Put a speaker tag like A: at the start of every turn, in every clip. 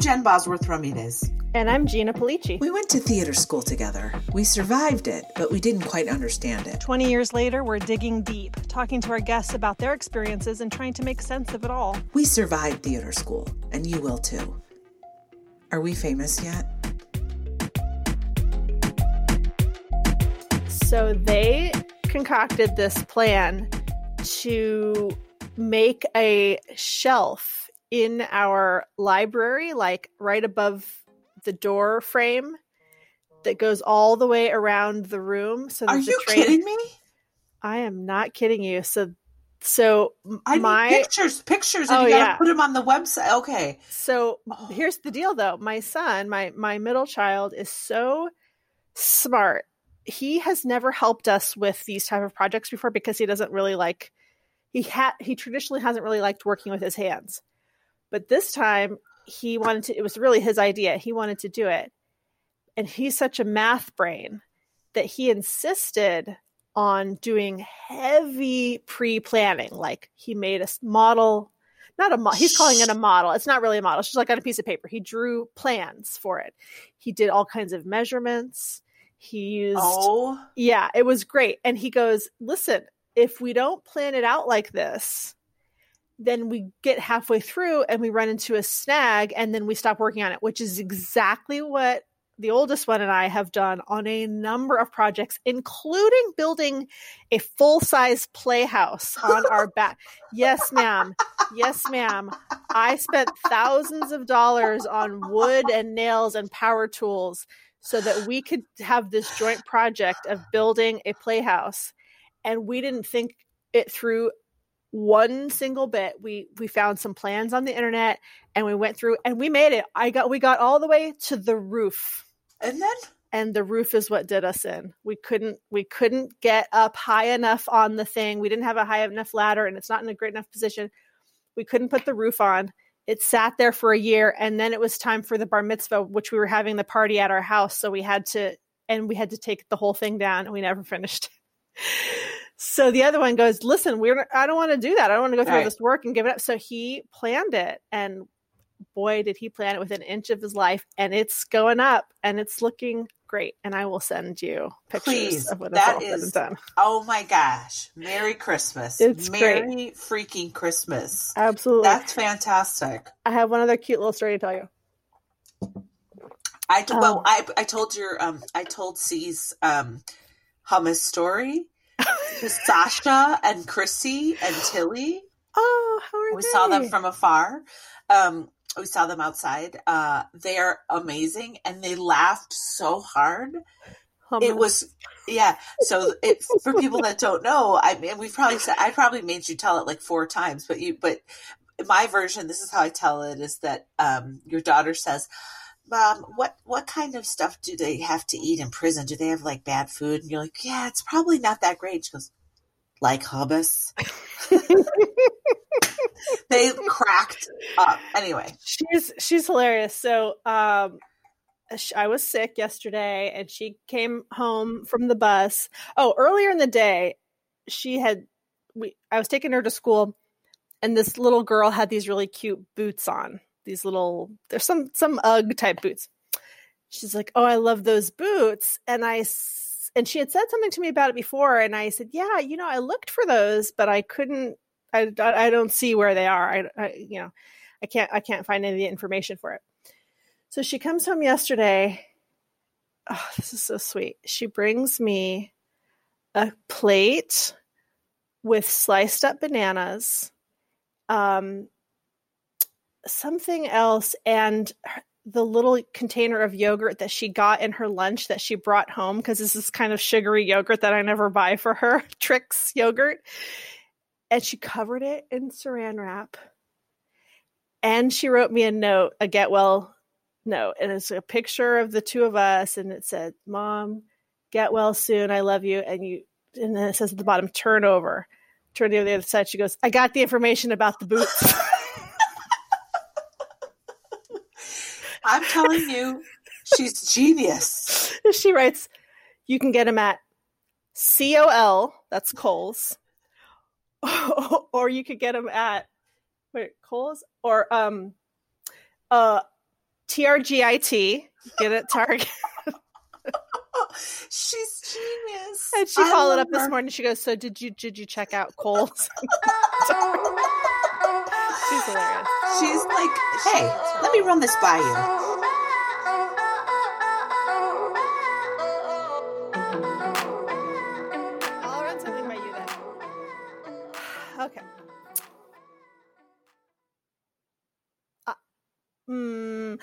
A: I'm Jen Bosworth Ramirez.
B: And I'm Gina Pulice.
C: We went to theater school together. We survived it, but we didn't quite understand it.
B: 20 years later, we're digging deep, talking to our guests about their experiences and trying to make sense of it all.
C: We survived theater school, and you will too. Are we famous yet?
B: So they concocted this plan to make a shelf in our library, like right above the door frame that goes all the way around the room. So
A: are you kidding me?
B: I am not kidding you. So, so
A: I
B: my
A: need pictures, pictures, and
B: Oh,
A: you gotta
B: yeah.
A: put them on the website. Okay,
B: So
A: Oh.
B: here's the deal though. My son, my my middle child is so smart. He has never helped us with these type of projects before because he doesn't really like he had he traditionally hasn't really liked working with his hands. But this time he wanted to it was really his idea. He wanted to do it. And he's such a math brain that he insisted on doing heavy pre-planning. Like he made a model not a mo- he's calling it a model. It's not really a model. It's just like on a piece of paper. He drew plans for it. He did all kinds of measurements. He used
A: oh,
B: yeah, it was great. And he goes, "Listen, if we don't plan it out like this, then we get halfway through and we run into a snag and then we stop working on it, which is exactly what the oldest one and I have done on a number of projects, including building a full size playhouse on our back. Yes, ma'am. Yes, ma'am. I spent thousands of dollars on wood and nails and power tools so that we could have this joint project of building a playhouse. And we didn't think it through one single bit. We we found some plans on the internet and we went through and we made it. I got we got all the way to the roof
A: and then
B: and the roof is what did us in. We couldn't we couldn't get up high enough on the thing. We didn't have a high enough ladder and it's not in a great enough position. We couldn't put the roof on. It sat there for a year and then it was time for the bar mitzvah which we were having the party at our house so we had to and we had to take the whole thing down and we never finished. So the other one goes, "Listen, we're I don't want to do that. I don't want to go through all
A: Right.
B: this work and give it up." So he planned it and boy did he plan it within an inch of his life and it's going up and it's looking great and i will send you pictures
A: Please,
B: of what
A: that
B: it's all said
A: is-
B: done
A: oh my gosh, Merry Christmas!
B: It's
A: Merry freaking Christmas!
B: absolutely
A: That's fantastic.
B: i have one other cute little story to tell you
A: I well,
B: Um,
A: I I told your um I told C's um hummus story to Sasha and Chrissy and Tilly.
B: oh how are you?
A: We
B: they
A: saw them from afar. Um, we saw them outside. Uh, they are amazing, and they laughed so hard. It was yeah. So it for people that don't know, I mean, we probably said I probably made you tell it like four times, but you but my version, this is how I tell it, is that um, your daughter says. Mom, what what kind of stuff do they have to eat in prison? Do they have like bad food? And you're like, yeah, it's probably not that great. She goes, like hummus. they cracked up. Anyway,
B: she's she's hilarious so um I was sick yesterday and she came home from the bus. Oh, earlier in the day, she had we I was taking her to school and this little girl had these really cute boots on. These little there's some some UGG type boots. She's like, "Oh, I love those boots." And I and she had said something to me about it before and I said, "Yeah, you know, I looked for those, but I couldn't I, I don't see where they are. I, I you know, I can't I can't find any of the information for it." So she comes home yesterday. Oh, this is so sweet. She brings me a plate with sliced up bananas, um, something else, and the little container of yogurt that she got in her lunch that she brought home because this is kind of sugary yogurt that I never buy for her, Trix yogurt. And she covered it in saran wrap. And she wrote me a note, a get well note. And it's a picture of the two of us. And it said, Mom, get well soon. I love you. And you, and then it says at the bottom, turn over. Turn to the other side. She goes, I got the information about the boots.
A: I'm telling you, she's genius.
B: she writes, you can get them at COL, that's Kohl's, or you could get them at, wait, Kohl's? Or, um, uh, TRGIT. Get it, Target.
A: She's genius.
B: And she
A: I
B: followed up this morning. She goes, "So did you did you check out Kohl's?" She's hilarious.
A: She's like, hey, let me run this by you.
B: Hmm.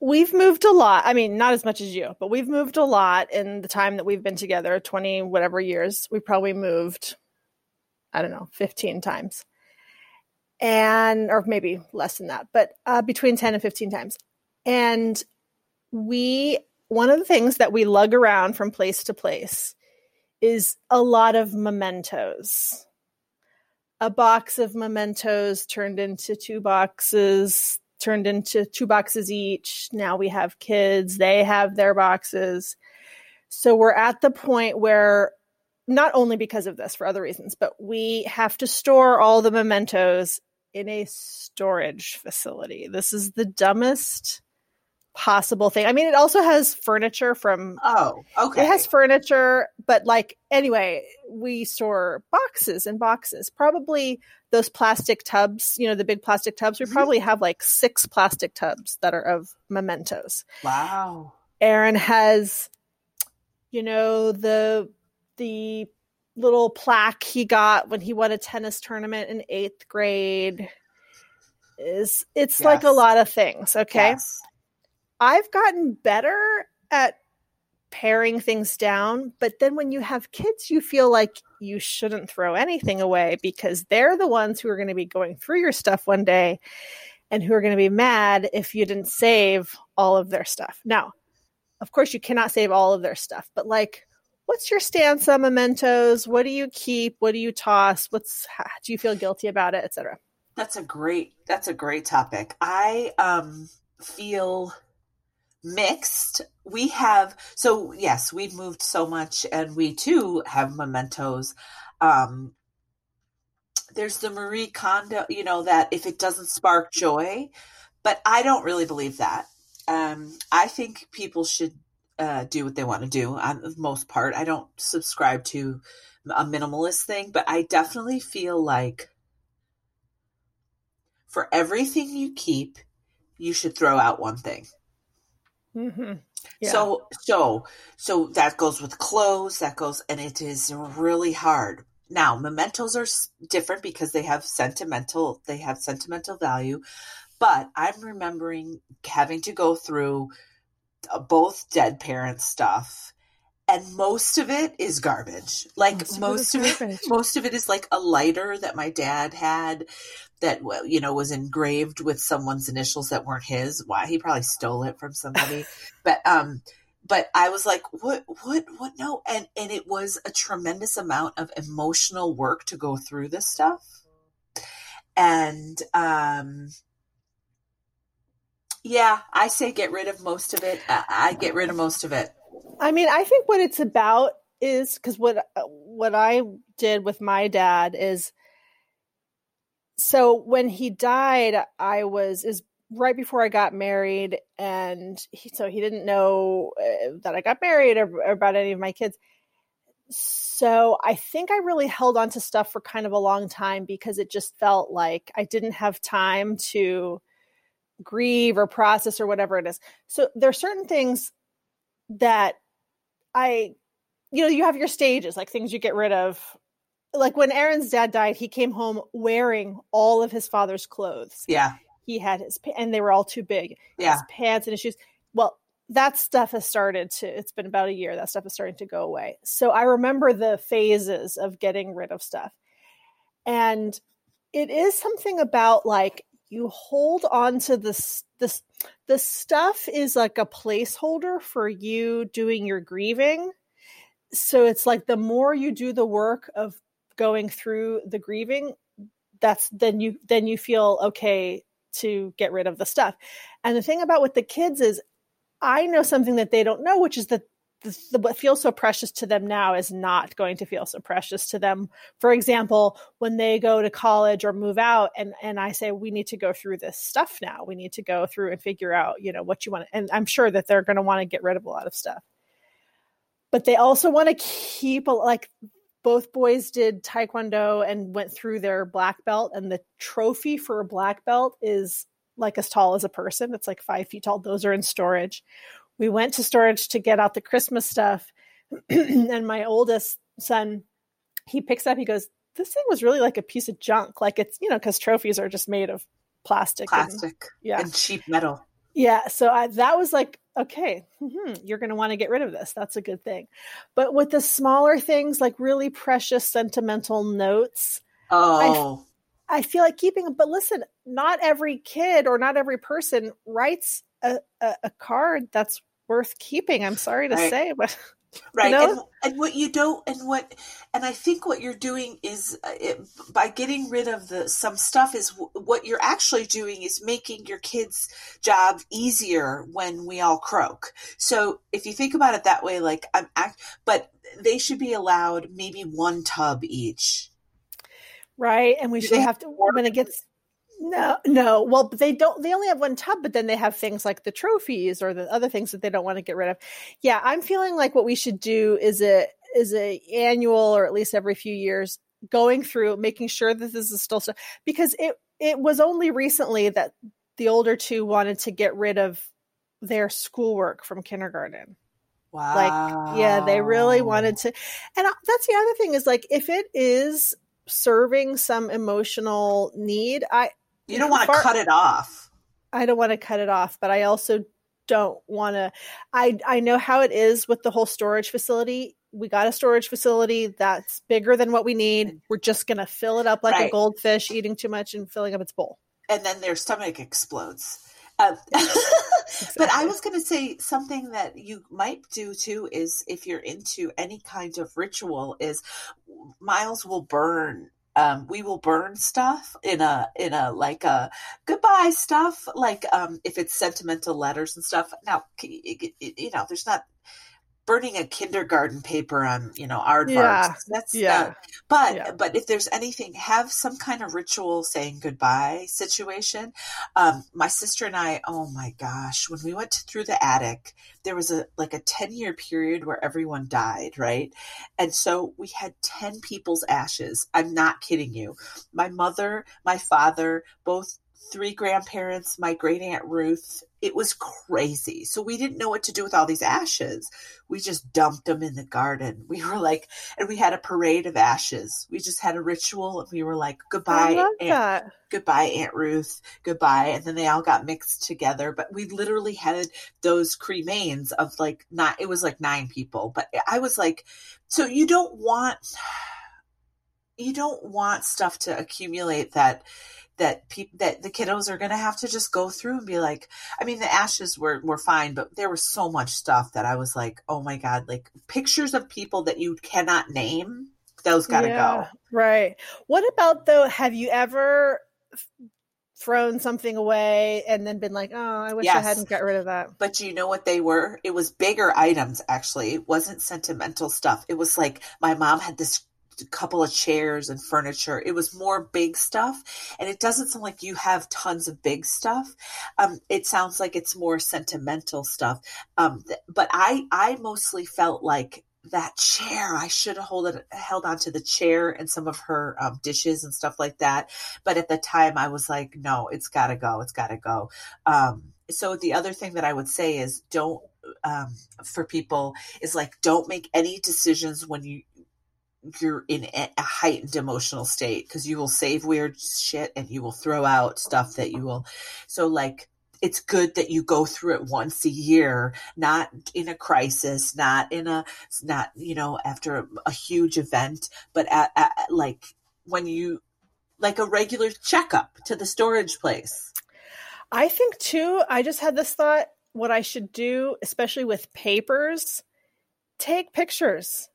B: we've moved a lot. I mean, not as much as you, but we've moved a lot in the time that we've been together 20 whatever years. We probably moved, I don't know, 15 times. And, or maybe less than that, but uh, between 10 and 15 times. And we, one of the things that we lug around from place to place is a lot of mementos. A box of mementos turned into two boxes, turned into two boxes each. Now we have kids, they have their boxes. So we're at the point where, not only because of this, for other reasons, but we have to store all the mementos in a storage facility. This is the dumbest possible thing. I mean, it also has furniture from
A: Oh, okay.
B: it has furniture, but like anyway, we store boxes and boxes. Probably those plastic tubs, you know, the big plastic tubs. We
A: Mhm.
B: probably have like six plastic tubs that are of mementos.
A: wow.
B: Aaron has, you know, the the little plaque he got when he won a tennis tournament in eighth grade. Is it's like a lot of things, okay?
A: Yes.
B: I've gotten better at paring things down, but then when you have kids, you feel like you shouldn't throw anything away because they're the ones who are going to be going through your stuff one day and who are going to be mad if you didn't save all of their stuff. Now, of course, you cannot save all of their stuff, but like, what's your stance on mementos? What do you keep? What do you toss? What's do you feel guilty about it, etc.?
A: That's a great that's a great topic. I um feel mixed. We have so yes, we've moved so much and we too have mementos. Um there's the Marie Kondo, you know, that if it doesn't spark joy, but I don't really believe that. Um I think people should uh, do what they want to do on the most part. I don't subscribe to a minimalist thing, but I definitely feel like for everything you keep, you should throw out one thing.
B: Mm-hmm.
A: So so so that goes with clothes, that goes and it is really hard. Now, mementos are different because they have sentimental they have sentimental value, but I'm remembering having to go through uh, both dead parents stuff and most of it is garbage. Like
B: Most
A: most of it most of it is like a lighter that my dad had that you know was engraved with someone's initials that weren't his. Why? He probably stole it from somebody. But um but i was like what what what? No and and it was a tremendous amount of emotional work to go through this stuff. And um yeah i say get rid of most of it. I, I get rid of most of it.
B: I mean, I think what it's about is because what what I did with my dad is so when he died, I was is right before I got married, and he, so he didn't know uh, that I got married or, or about any of my kids. So I think I really held on to stuff for kind of a long time because it just felt like I didn't have time to grieve or process or whatever it is. So there are certain things that I, you know, you have your stages, like things you get rid of. Like when Aaron's dad died, he came home wearing all of his father's clothes.
A: yeah
B: He had his, and they were all too big.
A: yeah
B: His pants and his shoes. Well, that stuff has started to, it's been about a year, that stuff is starting to go away. So I remember the phases of getting rid of stuff. And it is something about like, you hold on to this, this, the stuff is like a placeholder for you doing your grieving. So it's like the more you do the work of going through the grieving, that's then you then you feel okay to get rid of the stuff. And the thing about with the kids is I know something that they don't know, which is that the, the, what feels so precious to them now is not going to feel so precious to them. For example, when they go to college or move out, and and I say we need to go through this stuff now. We need to go through and figure out, you know, what you want. And I'm sure that they're going to want to get rid of a lot of stuff, but they also want to keep like both boys did taekwondo and went through their black belt, and the trophy for a black belt is like as tall as a person. It's like five feet tall. Those are in storage we went to storage to get out the Christmas stuff. and my oldest son, he picks up, he goes, This thing was really like a piece of junk. Like it's, you know, because trophies are just made of plastic.
A: Plastic. And,
B: yeah.
A: And cheap metal.
B: Yeah. So I, that was like, okay, mm-hmm, you're going to want to get rid of this. That's a good thing. But with the smaller things, like really precious sentimental notes.
A: Oh.
B: I, I feel like keeping, but listen, not every kid or not every person writes a, a, a card that's worth keeping. I'm sorry to right. say, but
A: right you know? and, and, what you don't and what and i think what you're doing is uh, it, by getting rid of the some stuff is w- what you're actually doing is making your kids job easier when we all croak. So if you think about it that way like i'm act but they should be allowed maybe one tub each.
B: Right and we Do should have to when it gets no, no. Well, they don't. They only have one tub, but then they have things like the trophies or the other things that they don't want to get rid of. Yeah, I'm feeling like what we should do is a is a annual or at least every few years going through making sure that this is still so because it it was only recently that the older two wanted to get rid of their schoolwork from kindergarten.
A: Wow.
B: Like, yeah, they really wanted to. And that's the other thing is like, if it is serving some emotional need, I,
A: you don't want to cut it off.
B: I don't want to cut it off, but I also don't want to. I I know how it is with the whole storage facility. We got a storage facility that's bigger than what we need. We're just going to fill it up like right. a goldfish eating too much and filling up its bowl.
A: And then their stomach explodes. Exactly. Um, but I was going to say something that you might do too is if you're into any kind of ritual, is Miles will burn um, we will burn stuff in a in a like a goodbye stuff like um, if it's sentimental letters and stuff. Now you know there's not burning a kindergarten paper on you know aardvarks yeah. that's yeah. but yeah. but if there's anything have some kind of ritual saying goodbye situation. Um my sister and i oh my gosh when we went to, through the attic there was a like a 10 year period where everyone died right? And so we had 10 people's ashes. I'm not kidding you. My mother my father both three grandparents, my great aunt Ruth. It was crazy. So we didn't know what to do with all these ashes. We just dumped them in the garden. We were like, and we had a parade of ashes. We just had a ritual and we were like, goodbye, aunt, goodbye, Aunt Ruth, goodbye. And then they all got mixed together. But we literally had those cremains of like not, it was like nine people. But I was like, so you don't want, you don't want stuff to accumulate that that people that the kiddos are going to have to just go through and be like i mean the ashes were were fine but there was so much stuff that i was like oh my god like pictures of people that you cannot name those got to yeah,
B: go right what about though have you ever thrown something away and then been like, oh, I wish yes. I hadn't got rid of that.
A: But you know what they were? It was bigger items, actually. It wasn't sentimental stuff. It was like my mom had this a couple of chairs and furniture. It was more big stuff. And it doesn't sound like you have tons of big stuff. Um, it sounds like it's more sentimental stuff. Um, th- but I, I mostly felt like that chair. I should have hold it, held on to the chair and some of her um, dishes and stuff like that. But at the time, I was like, no, it's got to go. It's got to go. Um, so the other thing that I would say is don't um, for people is like don't make any decisions when you you're in a heightened emotional state because you will save weird shit and you will throw out stuff that you will. So, like, it's good that you go through it once a year, not in a crisis, not in a, not, you know, after a, a huge event, but at, at, like when you, like a regular checkup to the storage place.
B: I think too, I just had this thought what I should do, especially with papers, take pictures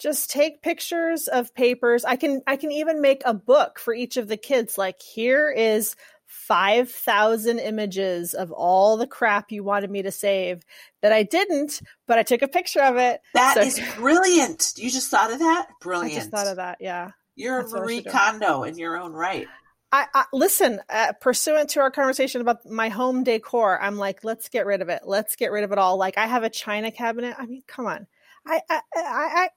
B: just take pictures of papers i can i can even make a book for each of the kids like here is 5,000 images of all the crap you wanted me to save that I didn't, but I took a picture of it.
A: That
B: So-
A: is brilliant. You just thought of that?
B: I
A: Brilliant.
B: just thought of that. Yeah.
A: You're
B: That's
A: a Marie. Kondo in your own right.
B: I, I listen, uh, pursuant to our conversation about my home decor, I'm like, let's get rid of it. Let's get rid of it all. Like I have a china cabinet. I mean, come on. I, I, I,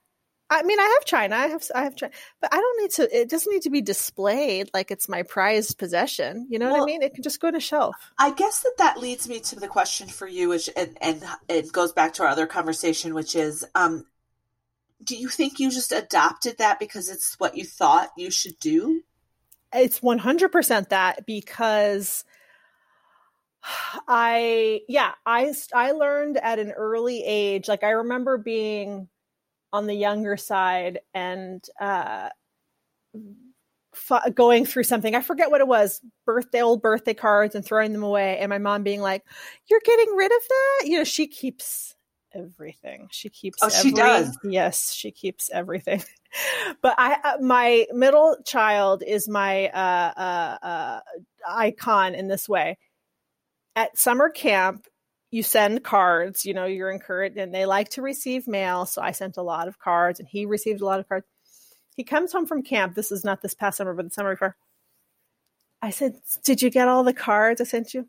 B: I mean, I have china. I have, I have china, but I don't need to. It doesn't need to be displayed like it's my prized possession. You know what I mean? It can just go on a shelf.
A: I guess that that leads me to the question for you, which and and it goes back to our other conversation, which is, um, do you think you just adopted that because it's what you thought you should do?
B: It's 100% that because I yeah, I I learned at an early age. Like I remember being on the younger side and uh f- going through something. I forget what it was. Birthday old birthday cards and throwing them away and my mom being like, "You're getting rid of that?" You know, she keeps everything. She keeps
A: Oh, she does?
B: Yes, she keeps everything. but I uh, my middle child is my uh, uh, uh, icon in this way. At summer camp, you send cards. You know, you're encouraged, and they like to receive mail. So I sent a lot of cards, and he received a lot of cards. He comes home from camp. This is not this past summer, but the summer before. I said, "Did you get all the cards I sent you?"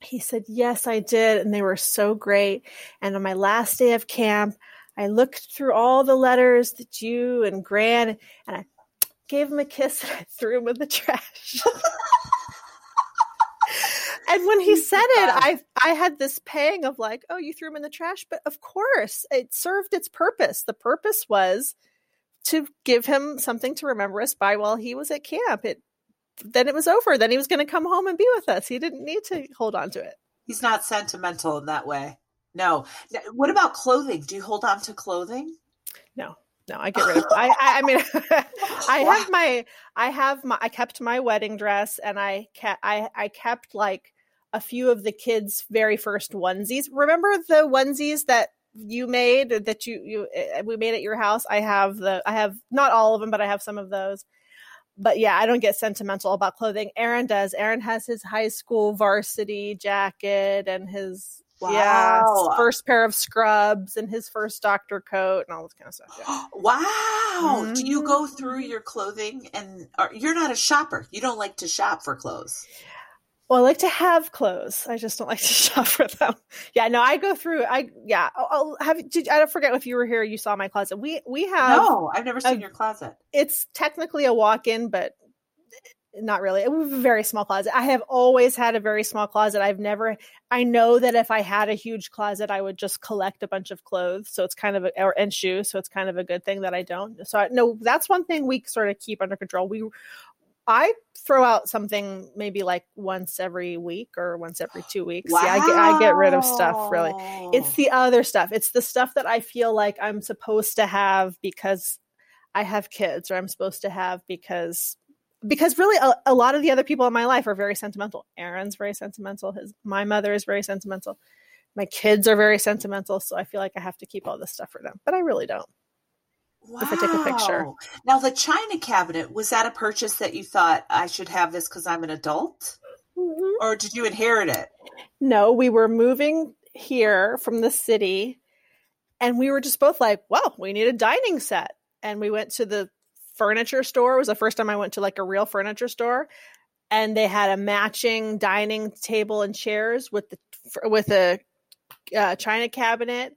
B: He said, Yes, I did. And they were so great. And on my last day of camp, I looked through all the letters that you and Gran and I gave him a kiss and I threw him in the trash. and when he said it, I I had this pang of like, oh, you threw him in the trash. But of course, it served its purpose. The purpose was to give him something to remember us by while he was at camp. It then it was over. Then he was going to come home and be with us. He didn't need to hold on to it.
A: He's not sentimental in that way. No. What about clothing? Do you hold on to clothing?
B: No, no, I get rid of. I, I, I mean, I have my, I have my, I kept my wedding dress, and I kept, I, I kept like a few of the kids' very first onesies. Remember the onesies that you made that you you uh, we made at your house? I have the, I have not all of them, but I have some of those. But yeah, I don't get sentimental about clothing. Aaron does. Aaron has his high school varsity jacket and his yeah first pair of scrubs and his first doctor coat and all this kind of stuff. Yeah.
A: wow. Do you go through your clothing and or, you're not a shopper. You don't like to shop for clothes.
B: Well, I like to have clothes. I just don't like to shop for them. Yeah, no, I go through. I yeah. I'll, I'll have. Did, I don't forget if you were here. You saw my closet. We we have.
A: no, I've never seen
B: I've-
A: your closet.
B: It's technically a walk-in, but not really. It was a very small closet. I have always had a very small closet. I've never. I know that if I had a huge closet, I would just collect a bunch of clothes. So it's kind of a, or, and shoes. So it's kind of a good thing that I don't. So I, no, that's one thing we sort of keep under control. We I throw out something maybe like once every week or once every two weeks. Yeah, I get I get rid of stuff really. It's the other stuff. It's the stuff that I feel like I'm supposed to have because I have kids or I'm supposed to have because because really a, a lot of the other people in my life are very sentimental. Aaron's very sentimental. His my mother is very sentimental. My kids are very sentimental, so I feel like I have to keep all this stuff for them. But I really don't. If I take a picture.
A: Wow. Now, the china cabinet was that a purchase that you thought I should have this because I'm an adult, or did you inherit it?
B: No, we were moving here from the city and we were just both like, well, we need a dining set. And we went to the furniture store. It was the first time I went to like a real furniture store. And they had a matching dining table and chairs with the with a uh, china cabinet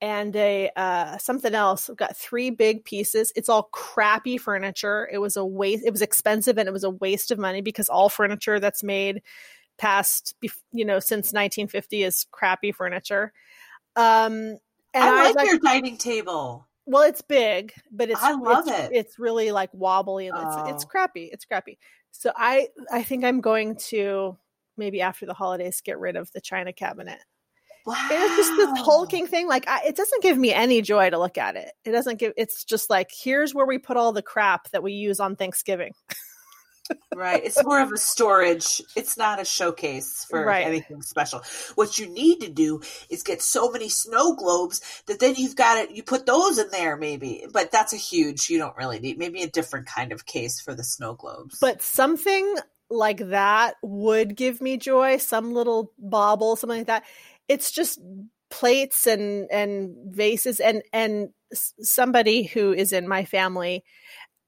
B: and a uh, something else. We've got three big pieces. It's all crappy furniture. It was a waste. It was expensive and it was a waste of money because all furniture that's made past you know since 1950 is crappy furniture. Um, and
A: I
B: I,
A: like your dining table.
B: well, it's big, but it's
A: I love
B: it's,
A: it.
B: It's really like wobbly and it's it's
A: Oh.
B: crappy. It's crappy. So I I think I'm going to maybe after the holidays get rid of the china cabinet.
A: Wow.
B: It's just this hulking thing. Like I, it doesn't give me any joy to look at it. It doesn't give. It's just like here's where we put all the crap that we use on Thanksgiving.
A: Right. It's more of a storage. It's not a showcase for
B: Right.
A: anything special. What you need to do is get so many snow globes that then you've got it. You put those in there, maybe. But that's a huge. You don't really need. Maybe a different kind of case for the snow globes.
B: But something like that would give me joy, some little bauble, something like that. It's just plates and and vases and and somebody who is in my family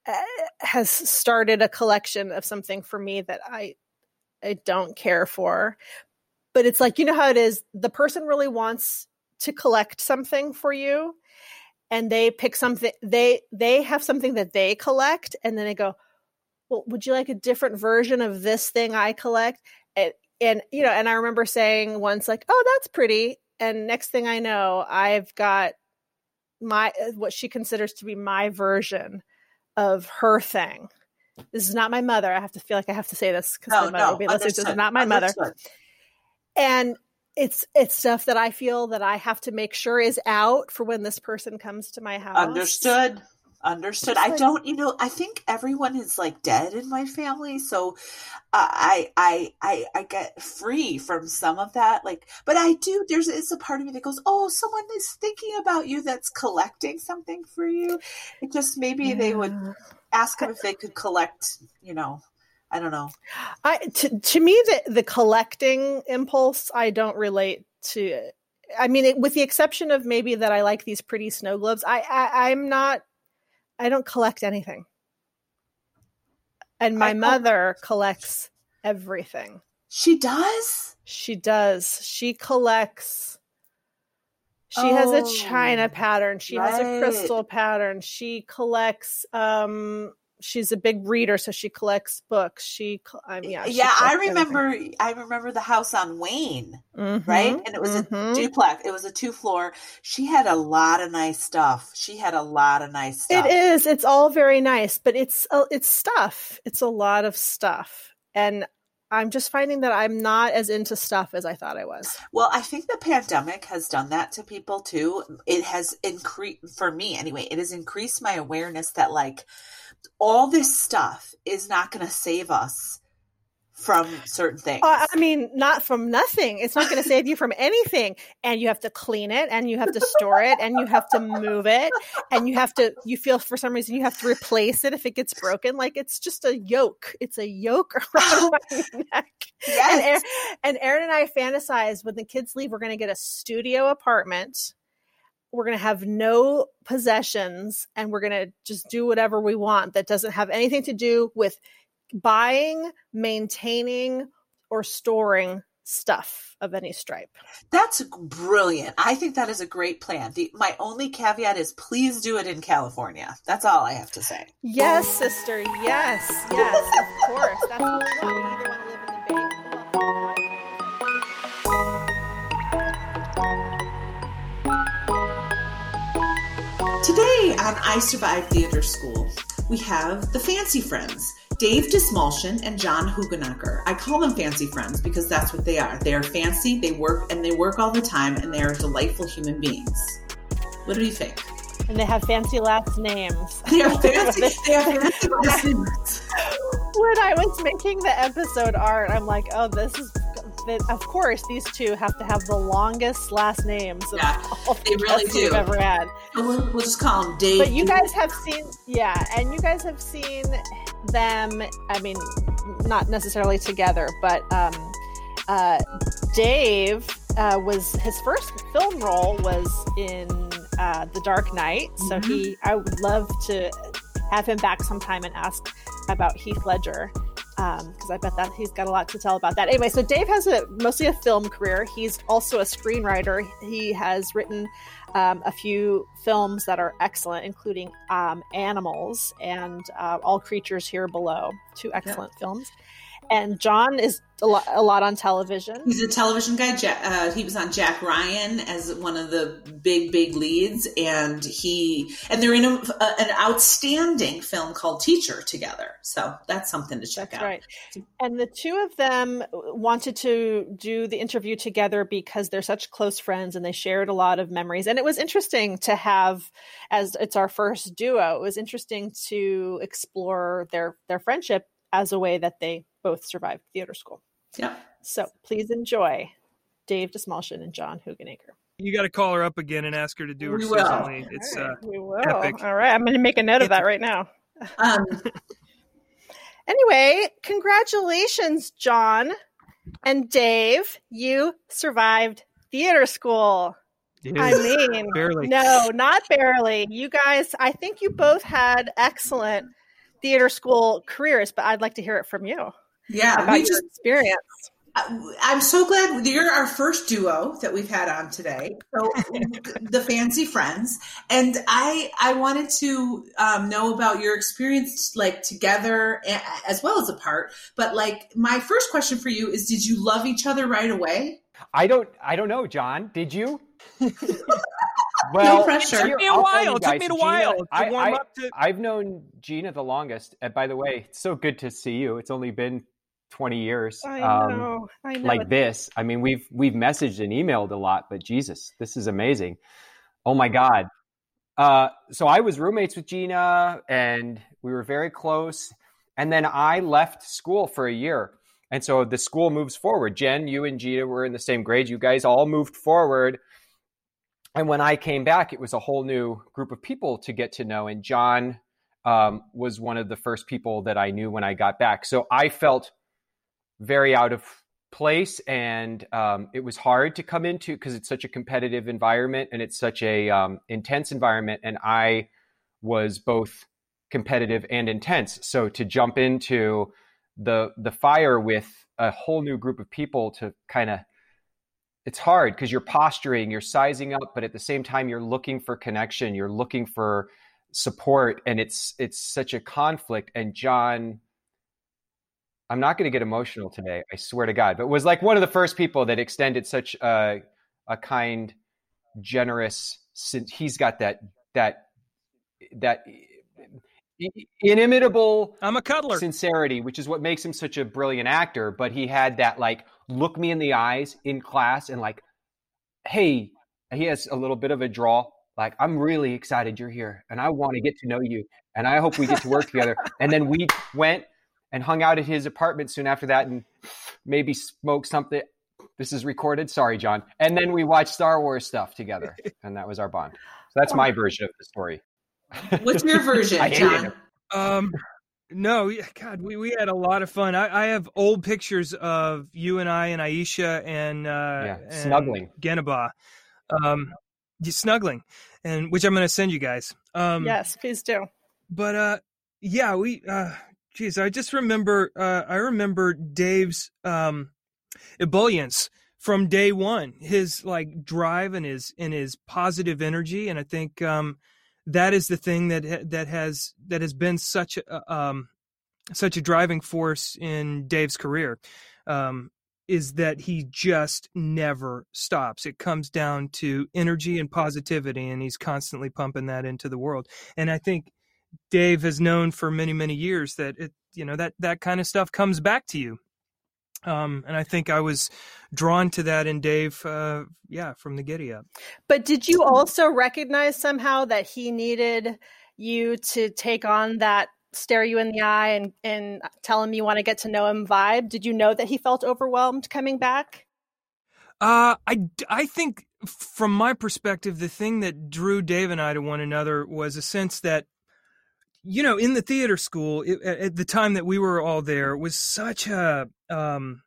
B: uh, has started a collection of something for me that I I don't care for. But it's like you know how it is the person really wants to collect something for you and they pick something they they have something that they collect and then they go well would you like a different version of this thing i collect and, and you know and i remember saying once like oh that's pretty. And next thing i know i've got my uh, what she considers to be my version of her thing. This is not my mother. I have to feel like i have to say this because
A: No,
B: my mother
A: no,
B: will be listening this. Is not my mother. And it's it's stuff that I feel that I have to make sure is out for when this person comes to my house.
A: Understood. Understood.
B: It's
A: I don't, you know, I think everyone is like dead in my family, so uh, I, I, I, I get free from some of that. Like, but I do. There's it's a part of me that goes, "Oh, someone is thinking about you. That's collecting something for you." It just maybe they would ask them if they could collect. You know, I don't know.
B: I to, to me the the collecting impulse I don't relate to. I mean, it, with the exception of maybe that I like these pretty snow globes. I, I I'm not. I don't collect anything. And my
A: I
B: mother collects everything.
A: She does.
B: She does. She collects. She has a
A: Oh,
B: china pattern. She has a crystal pattern. She collects. Um, she's a big reader, so she collects books. She, um, yeah, she
A: yeah. I
B: collects everything.
A: remember. I remember the house on Wayne.
B: Mhm,
A: right? And it was a
B: mhm.
A: duplex. It was a two floor. She had a lot of nice stuff. She had a lot of nice stuff.
B: It is. It's all very nice, but it's uh, it's stuff. It's a lot of stuff, and I'm just finding that I'm not as into stuff as I thought I was.
A: Well, I think the pandemic has done that to people too. It has increased for me anyway. It has increased my awareness that like all this stuff is not going to save us from certain things.
B: Uh, I mean, not from nothing. It's not going to save you from anything. And you have to clean it, and you have to store it, and you have to move it, and you have to. You feel for some reason you have to replace it if it gets broken. Like it's just a yoke. It's a yoke around my neck. And,
A: yes.
B: Aaron, and Aaron and I fantasize when the kids leave, we're going to get a studio apartment. We're going to have no possessions and we're going to just do whatever we want that doesn't have anything to do with buying, maintaining, or storing stuff of any stripe.
A: That's brilliant. I think that is a great plan. The, my only caveat is please do it in California. That's all I have to say.
B: Yes, sister. Yes. Yes, of course. That's what we want. We either want to live in the Bay.
C: On I Survived Theater School, we have the Fancy Friends, Dave Dastmalchian and John Hoogenakker. I call them Fancy Friends because that's what they are. They are fancy, they work, and they work all the time, and they are delightful human beings. What do you think?
B: And they have fancy last names.
C: They are fancy. they are fancy last names.
B: when I was making the episode art, I'm like, oh, this is. That- Of course, these two have to have the longest last names of
C: Yeah,
B: the
C: they really
B: guests we've
C: do.
B: ever had.
C: We'll, we'll just call them Dave.
B: But you guys have seen, yeah, and you guys have seen them. I mean, not necessarily together, but um, uh, Dave uh, was his first film role was in uh, The Dark Knight. So he, I would love to have him back sometime and ask about Heath Ledger. Because I bet that he's got a lot to tell about that. Anyway, so Dave has a mostly a film career. He's also a screenwriter. He has written um, a few films that are excellent, including um, Animals and uh, All Creatures Here Below, two excellent films. And John is a lot, a lot on television.
C: He's a television guy. Ja uh, he was on Jack Ryan as one of the big, big leads, and he and they're in a, a, an outstanding film called Teacher together. So that's something to check
B: That's
C: out.
B: right. And the two of them wanted to do the interview together because they're such close friends and they shared a lot of memories. And it was interesting to have, as it's our first duo, it was interesting to explore their their friendship as a way that they both survived theater school.
C: Yeah.
B: So please enjoy Dave Dastmalchian and John Hoogenakker.
D: You got to call her up again and ask her to do her
C: We will.
D: lead. It's
B: All
D: uh,
B: we will.
D: epic.
B: All right, I'm going to make a note of that right now.
C: Um,
B: Anyway, congratulations, John and Dave. You survived theater school. I mean,
D: barely.
B: No, not barely. You guys, I think you both had excellent theater school careers, but I'd like to hear it from you.
C: Yeah,
B: about
C: we
B: your experience.
C: I'm so glad you're our first duo that we've had on today. So the fancy friends, and I I wanted to um, know about your experience like together as well as apart. But like my first question for you is, did you love each other right away?
E: I don't I don't know, John. Did you? well,
C: no pressure.
D: It took me a
E: I'll
D: while. It took me a
E: Gina,
D: while to
E: I-
D: warm
E: I-
D: up to.
E: I've known Gina the longest. And by the way, it's so good to see you. It's only been 20 years.
B: I
E: um.
B: I know.
E: like this. I mean, we've we've messaged and emailed a lot, but Jesus, this is amazing. Oh my God. Uh, so I was roommates with Gina, and we were very close. And then I left school for a year, and so the school moves forward. Jen, you and Gina were in the same grade. You guys all moved forward. And when I came back, it was a whole new group of people to get to know. And John um, was one of the first people that I knew when I got back. So I felt very out of place and um, it was hard to come into because it's such a competitive environment and it's such a um, intense environment and i was both competitive and intense. So to jump into the the fire with a whole new group of people to kind of it's hard because you're posturing you're sizing up but at the same time you're looking for connection you're looking for support and it's it's such a conflict and john I'm not going to get emotional today. I swear to God. But was like one of the first people that extended such a, a kind, generous. He's got that that that inimitable
D: I'm a cuddler.
E: sincerity, which is what makes him such a brilliant actor. But he had that like look me in the eyes in class and like, hey, he has a little bit of a draw. Like I'm really excited you're here, and I want to get to know you, and I hope we get to work together. And then we went and hung out at his apartment soon after that and maybe smoked something. This is recorded. Sorry, John. And then we watched Star Wars stuff together, and that was our bond. So that's my version of the story.
C: What's your version,
E: I
C: John?
D: Um, no, God, we, we had a lot of fun. I, I have old pictures of you and I and Aisha and uh,
E: Yeah,
D: and
E: snuggling.
D: Geneba, um, just snuggling, and which I'm going to send you guys. Um,
B: yes, please do.
D: but uh, yeah, we. Uh, geez, I just remember. Uh, I remember Dave's um, ebullience from day one. His like drive and his and his positive energy, and I think um, that is the thing that that has that has been such a um, such a driving force in Dave's career. Um, is that he just never stops. It comes down to energy and positivity, and he's constantly pumping that into the world. And I think Dave has known for many, many years that it, you know, that that kind of stuff comes back to you. Um, and I think I was drawn to that in Dave, uh, yeah, from the giddy up.
B: But did you also recognize somehow that he needed you to take on that stare you in the eye and, and tell him you want to get to know him vibe? Did you know that he felt overwhelmed coming back?
D: Uh, I, I think from my perspective, the thing that drew Dave and I to one another was a sense that, you know, in the theater school, it, at the time that we were all there, was such a, um,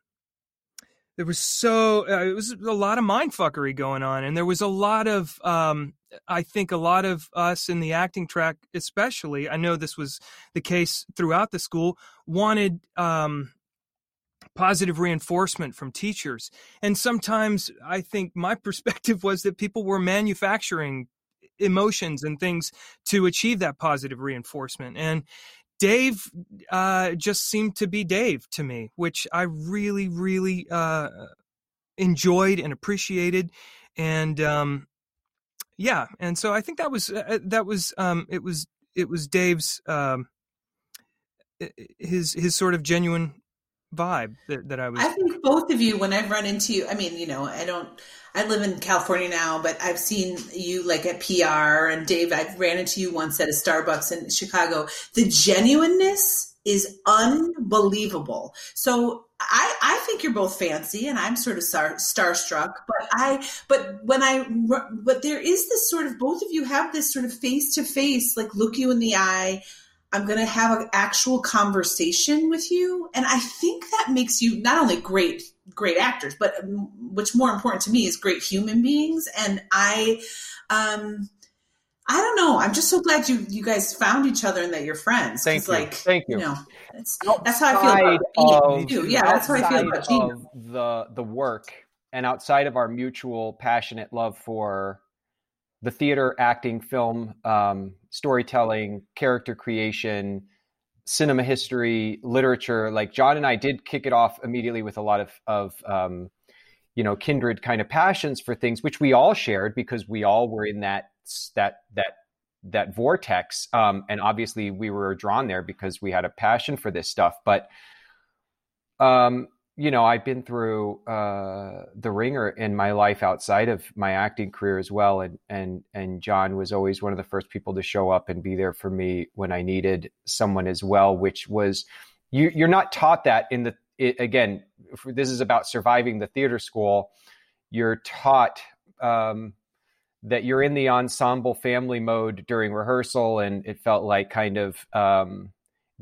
D: there was so, uh, it was a lot of mind fuckery going on. And there was a lot of, um, I think a lot of us in the acting track, especially, I know this was the case throughout the school, wanted, um, positive reinforcement from teachers. And sometimes I think my perspective was that people were manufacturing emotions and things to achieve that positive reinforcement. And Dave uh, just seemed to be Dave to me, which I really, really uh, enjoyed and appreciated. And um, yeah, and so I think that was uh, that was um, it was it was Dave's um, his his sort of genuine vibe that, that I was.
C: I think both of you, when I've run into you, I mean, you know, I don't, I live in California now, but I've seen you like at PR and Dave, I've ran into you once at a Starbucks in Chicago. The genuineness is unbelievable. So I, I think you're both fancy and I'm sort of star, starstruck, but I, but when I, but there is this sort of, both of you have this sort of face to face, like look you in the eye. I'm going to have an actual conversation with you. And I think that makes you not only great, great actors, but what's more important to me is great human beings. And I, um, I don't know. I'm just so glad you you guys found each other and that you're friends.
E: Thank you.
C: Like,
E: Thank you.
C: you know, that's how I feel about
E: of,
C: too. Yeah, that's how I feel about Gina.
E: the the work and outside of our mutual passionate love for the theater, acting, film, um, storytelling, character creation, cinema history, literature. Like John and I did kick it off immediately with a lot of of um, you know kindred kind of passions for things, which we all shared because we all were in that that that that vortex. Um, and obviously, we were drawn there because we had a passion for this stuff. But um, you know, I've been through uh, the ringer in my life outside of my acting career as well, and and and John was always one of the first people to show up and be there for me when I needed someone as well. Which was you, you're not taught that in the it, again. This is about surviving the theater school. You're taught um, that you're in the ensemble family mode during rehearsal, and it felt like kind of um,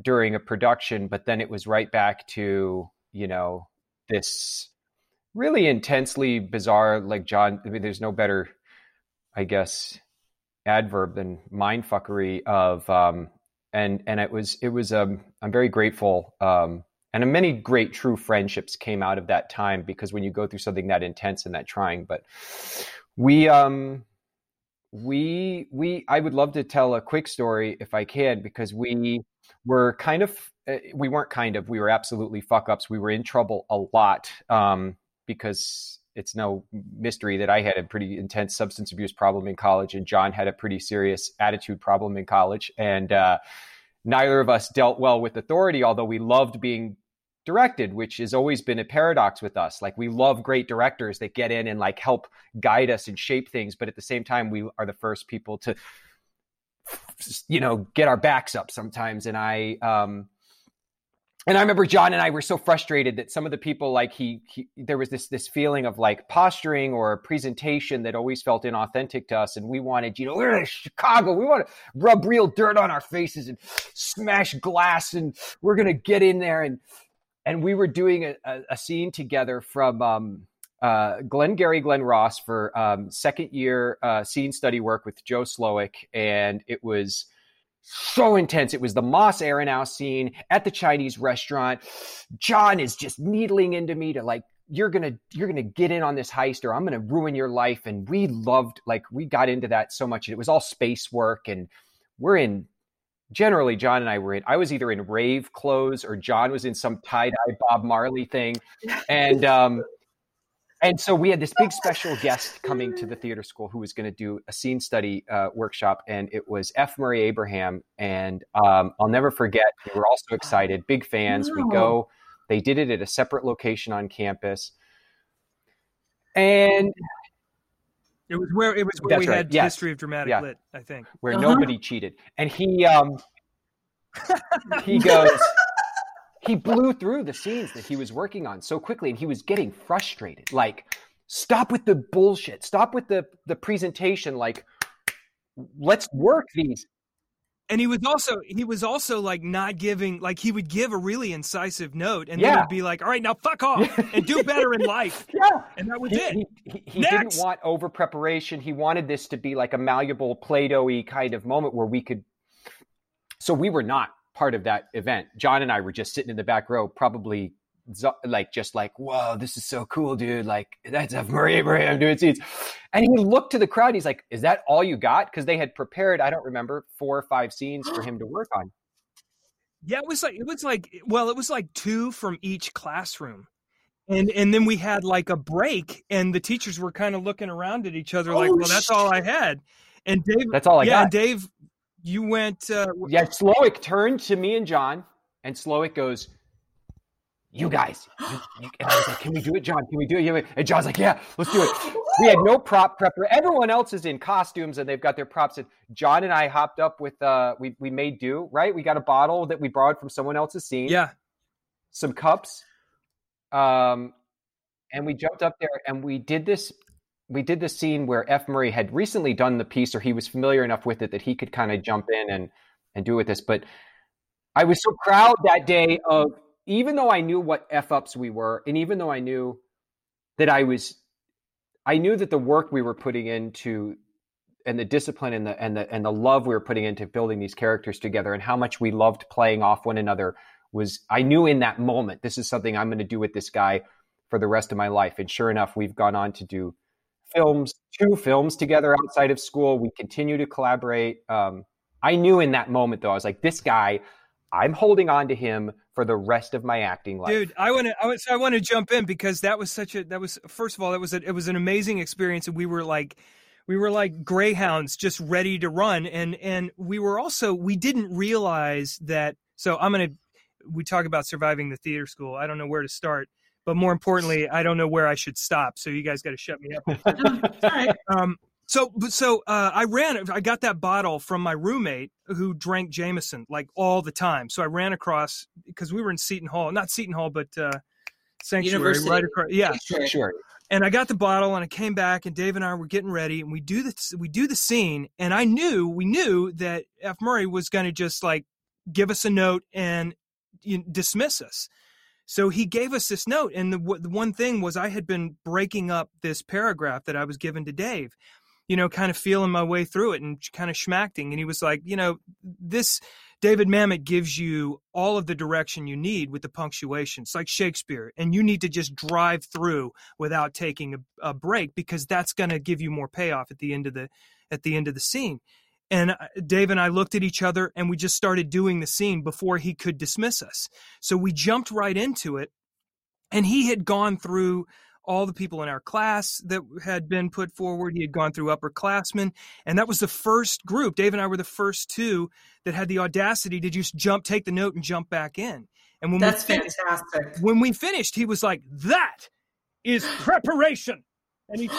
E: during a production, but then it was right back to you know, this really intensely bizarre, like John, I mean, there's no better, I guess, adverb than mindfuckery of, um, and, and it was, it was, um, I'm very grateful, um, and many great true friendships came out of that time because when you go through something that intense and that trying, but we, um, we, we, I would love to tell a quick story if I can, because we were kind of uh, we weren't kind of we were absolutely fuck ups we were in trouble a lot um, because it's no mystery that i had a pretty intense substance abuse problem in college and john had a pretty serious attitude problem in college. And uh, neither of us dealt well with authority although we loved being directed which has always been a paradox with us. Like we love great directors that get in and like help guide us and shape things but at the same time we are the first people to you know get our backs up sometimes. And i um and I remember John and I were so frustrated that some of the people like he, he, there was this this feeling of like posturing or presentation that always felt inauthentic to us. And we wanted you know we're in Chicago. We want to rub real dirt on our faces and smash glass and we're gonna get in there. And and we were doing a, a, a scene together from um, uh, Glengarry Glen Ross for um, second year uh, scene study work with Joe Slowik and it was so intense. It was the Moss Aaronow scene at the Chinese restaurant. John is just needling into me to like, you're gonna you're gonna get in on this heist or I'm gonna ruin your life. And we loved like we got into that so much. It was all space work and we're in generally John and I were in I was either in rave clothes or John was in some tie-dye Bob Marley thing. And um and so we had this big special guest coming to the theater school who was going to do a scene study uh, workshop, and it was F. Murray Abraham. And um, I'll never forget. We were all so excited, big fans. We go. They did it at a separate location on campus, and
D: it was where it was where we right. had yes. history of dramatic yeah. lit. I think
E: where uh-huh. nobody cheated, and he um he goes he blew through the scenes that he was working on so quickly and he was getting frustrated. Like stop with the bullshit. Stop with the the presentation. Like let's work these.
D: And he was also he was also like not giving like he would give a really incisive note and yeah. then would be like all right now fuck off and do better in life.
E: Yeah.
D: And that was
E: he,
D: it.
E: he, he, he didn't want over preparation he wanted this to be like a malleable play-doh kind of moment where we could so we were not part of that event. John and I were just sitting in the back row, probably like just like, whoa, this is so cool, dude. Like that's F. Murray Abraham doing scenes. And he looked to the crowd. He's like, is that all you got? Because they had prepared, I don't remember, four or five scenes for him to work on.
D: Yeah, it was like it was like well, it was like two from each classroom. And and then we had like a break and the teachers were kind of looking around at each other like, oh, well, that's shit. all I had. And Dave
E: That's all I
D: yeah,
E: got.
D: Dave you went. Uh,
E: yeah, Slowik turned to me and John, and Slowik goes, "You guys," you, and I was like, "Can we do it, John? Can we do it?" And John's like, "Yeah, let's do it." We had no prop prepper. Everyone else is in costumes and they've got their props. And John and I hopped up with. Uh, we we made do right. We got a bottle that we borrowed from someone else's scene.
D: Yeah,
E: some cups. Um, and we jumped up there and we did this we did the scene where F. Murray had recently done the piece, or he was familiar enough with it that he could kind of jump in and and do with this. But I was so proud that day of even though I knew what f ups we were, and even though I knew that I was, I knew that the work we were putting into and the discipline and the and the and the love we were putting into building these characters together and how much we loved playing off one another was I knew in that moment this is something I'm going to do with this guy for the rest of my life. And sure enough, we've gone on to do films, two films together outside of school. We continue to collaborate. Um, I knew in that moment though, I was like, this guy, I'm holding on to him for the rest of my acting life.
D: Dude, I want to. I, so I want to jump in because that was such a. That was first of all, that was a, it was an amazing experience, and we were like, we were like greyhounds, just ready to run, and and we were also we didn't realize that. So I'm gonna. We talk about surviving the theater school. I don't know where to start, but more importantly, I don't know where I should stop. So you guys got to shut me up. um, so, so uh, I ran. I got that bottle from my roommate who drank Jameson like all the time. So I ran across because we were in Seton Hall, not Seton Hall, but uh, Sanctuary,
C: University.
D: right across. Yeah,
E: Sure.
D: and I got the bottle and I came back and Dave and I were getting ready and we do the we do the scene and I knew we knew that F Murray was going to just like give us a note and you know, dismiss us. So he gave us this note and the, w- the one thing was I had been breaking up this paragraph that I was given to Dave. You know, kind of feeling my way through it and kind of schmacking. And he was like, you know, this David Mamet gives you all of the direction you need with the punctuation. It's like Shakespeare, and you need to just drive through without taking a, a break because that's going to give you more payoff at the end of the at the end of the scene. And uh, Dave and I looked at each other and we just started doing the scene before he could dismiss us. So we jumped right into it, and he had gone through all the people in our class that had been put forward. He had gone through upperclassmen, and that was the first group. Dave and I were the first two that had the audacity to just jump, take the note, and jump back in. And when
C: That's
D: we finished,
C: fantastic.
D: when we finished, he was like, "That is preparation." And he, do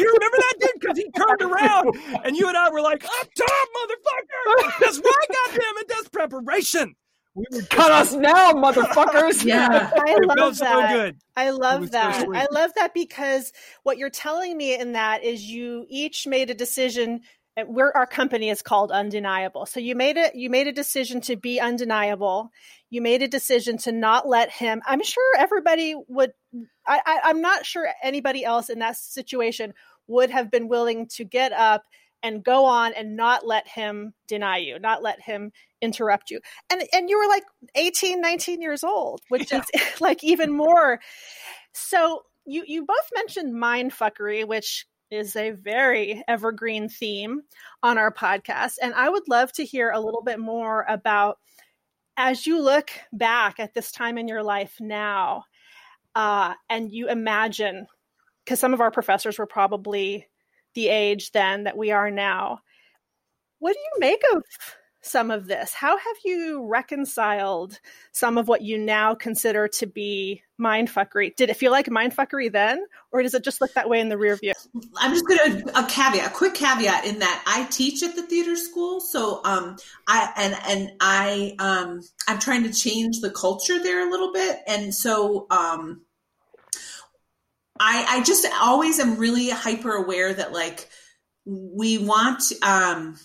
D: you remember that dude? Because he turned around, and you and I were like, "Up top, motherfucker! That's right, goddamn it! That's preparation." We were
E: Cut us now, motherfuckers.
C: Yeah.
B: I
D: It
B: love
D: felt so
B: that.
D: good.
B: I love that.
D: sweet.
B: I love that because what you're telling me in that is you each made a decision. and We're our company is called Undeniable. So you made it. You made a decision to be undeniable. You made a decision to not let him. I'm sure everybody would. I, I, I'm not sure anybody else in that situation would have been willing to get up and go on and not let him deny you, not let him interrupt you. And and you were like 18, 19 years old, which
D: Yeah.
B: is like even more. So you you both mentioned mind fuckery, which is a very evergreen theme on our podcast. And I would love to hear a little bit more about as you look back at this time in your life now, uh, and you imagine, because some of our professors were probably the age then that we are now. What do you make of some of this? How have you reconciled some of what you now consider to be mindfuckery? Did it feel like mindfuckery then, or does it just look that way in the rear view?
C: I'm just going to a caveat, a quick caveat in that I teach at the theater school, so um, I and and I um, I'm trying to change the culture there a little bit, and so um, I I just always am really hyper aware that like we want um,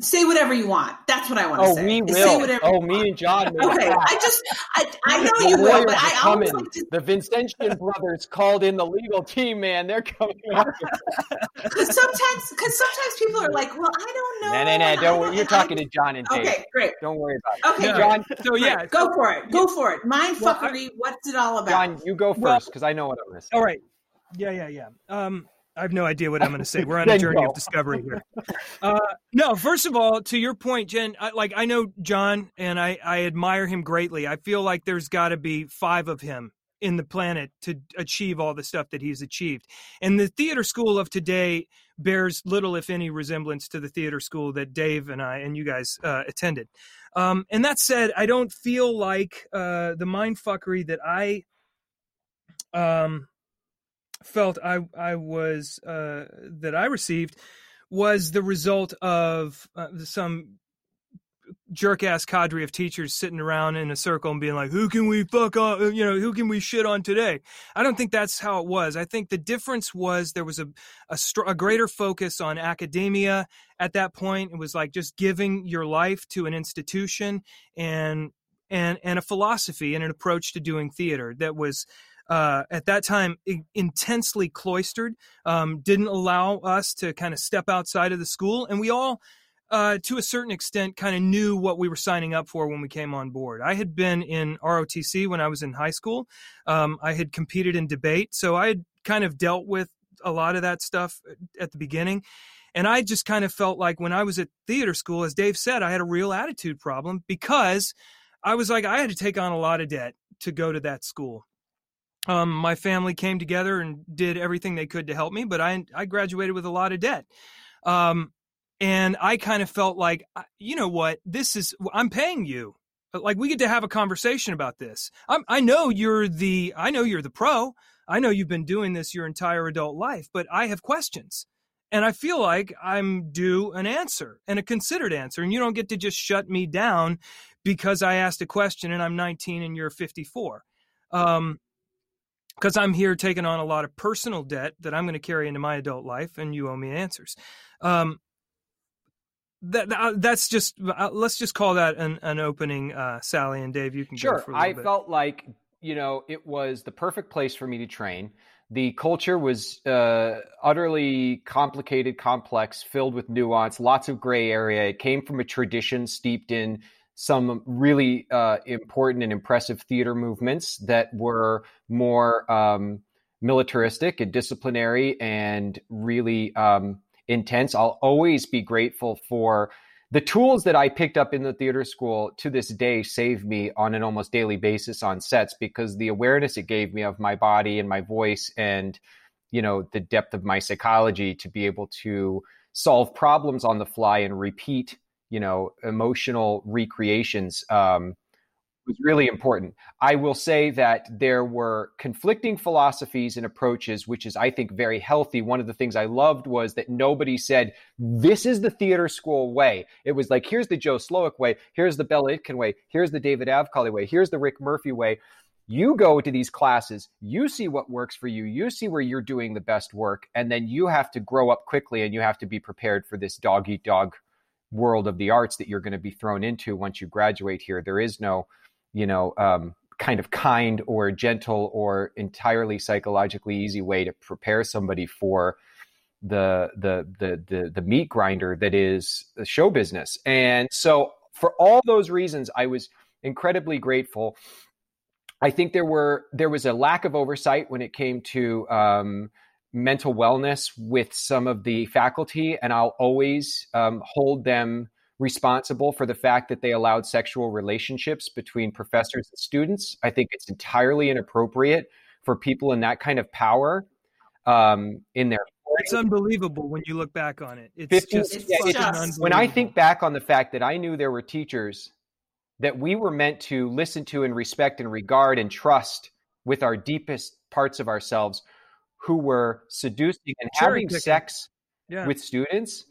C: say whatever you want. That's what I want to
E: Oh,
C: say.
E: we
C: is Say
E: will.
C: whatever.
E: Oh,
C: you
E: me
C: want.
E: and John.
C: Okay. I just I, I know you will, but
E: are
C: I
E: coming.
C: always like to
E: The Vincentian brothers called in the legal team, man. They're coming.
C: because sometimes because sometimes people are like, well, I don't know.
E: No, no, no. Don't. Worry. You're
C: and I-
E: talking to John and Dave.
C: Okay, great.
E: Don't worry about it.
C: Okay,
D: Yeah.
C: great.
E: John,
D: So yeah,
C: Great. go for it. Go for it. Mind
D: Well, I-
C: what's it all about?
E: John, you go first because I know what I'm going to say.
D: All right. Yeah, yeah, yeah. Um, I have no idea what I'm going to say. We're on a journey of discovery here. Uh, no, first of all, to your point, Jen, I, like I know John and I, I admire him greatly. I feel like there's got to be five of him in the planet to achieve all the stuff that he's achieved. And the theater school of today bears little, if any, resemblance to the theater school that Dave and I and you guys uh, attended. Um, and that said, I don't feel like uh, the mindfuckery that I um, felt I I was uh, that I received was the result of uh, some jerk ass cadre of teachers sitting around in a circle and being like, "Who can we fuck on? You know, who can we shit on today?" I don't think that's how it was. I think the difference was there was a a, str- a greater focus on academia at that point. It was like just giving your life to an institution and and and a philosophy and an approach to doing theater that was uh, at that time intensely cloistered, um, didn't allow us to kind of step outside of the school, and we all. Uh, to a certain extent, kind of knew what we were signing up for when we came on board. I had been in ROTC when I was in high school. Um, I had competed in debate, so I had kind of dealt with a lot of that stuff at the beginning. And I just kind of felt like when I was at theater school, as Dave said, I had a real attitude problem because I was like, I had to take on a lot of debt to go to that school um, my family came together and did everything they could to help me, but I I graduated with a lot of debt. Um, and I kind of felt like, you know what, this is I'm paying you. Like we get to have a conversation about this. I'm, I know you're the I know you're the pro. I know you've been doing this your entire adult life, but I have questions. And I feel like I'm due an answer and a considered answer. And you don't get to just shut me down because I asked a question and I'm 19 and you're 54. Um, because I'm here taking on a lot of personal debt that I'm going to carry into my adult life, and you owe me answers. Um, that, that, uh, that's just uh, let's just call that an, an opening. Uh, Sally and Dave, you can
E: sure. I
D: bit.
E: felt like you know it was the perfect place for me to train. The culture was uh, utterly complicated, complex, filled with nuance, lots of gray area. It came from a tradition steeped in some really uh, important and impressive theater movements that were more um, militaristic and disciplinary and really um, intense. I'll always be grateful for the tools that I picked up in the theater school to this day save me on an almost daily basis on sets because the awareness it gave me of my body and my voice and you know the depth of my psychology to be able to solve problems on the fly and repeat you know emotional recreations um, was really important. I will say that there were conflicting philosophies and approaches, which is, I think, very healthy. One of the things I loved was that nobody said, This is the theater school way. It was like, Here's the Joe Slowik way. Here's the Bella Itkin way. Here's the David Avkali way. Here's the Rick Murphy way. You go to these classes, you see what works for you, you see where you're doing the best work, and then you have to grow up quickly and you have to be prepared for this dog eat dog world of the arts that you're going to be thrown into once you graduate here. There is no, you know, um, kind of kind or gentle or entirely psychologically easy way to prepare somebody for the the the the, the meat grinder that is show business. And so for all those reasons, I was incredibly grateful. I think there were there was a lack of oversight when it came to um, mental wellness with some of the faculty, and I'll always um, hold them responsible for the fact that they allowed sexual relationships between professors and students. I think it's entirely inappropriate for people in that kind of power um, in their.
D: It's unbelievable when you look back on it. It's 15, just, it's
E: just when I think back on the fact that I knew there were teachers that we were meant to listen to and respect and regard and trust with our deepest parts of ourselves who were seducing and Cherry having picking. sex yeah. with students,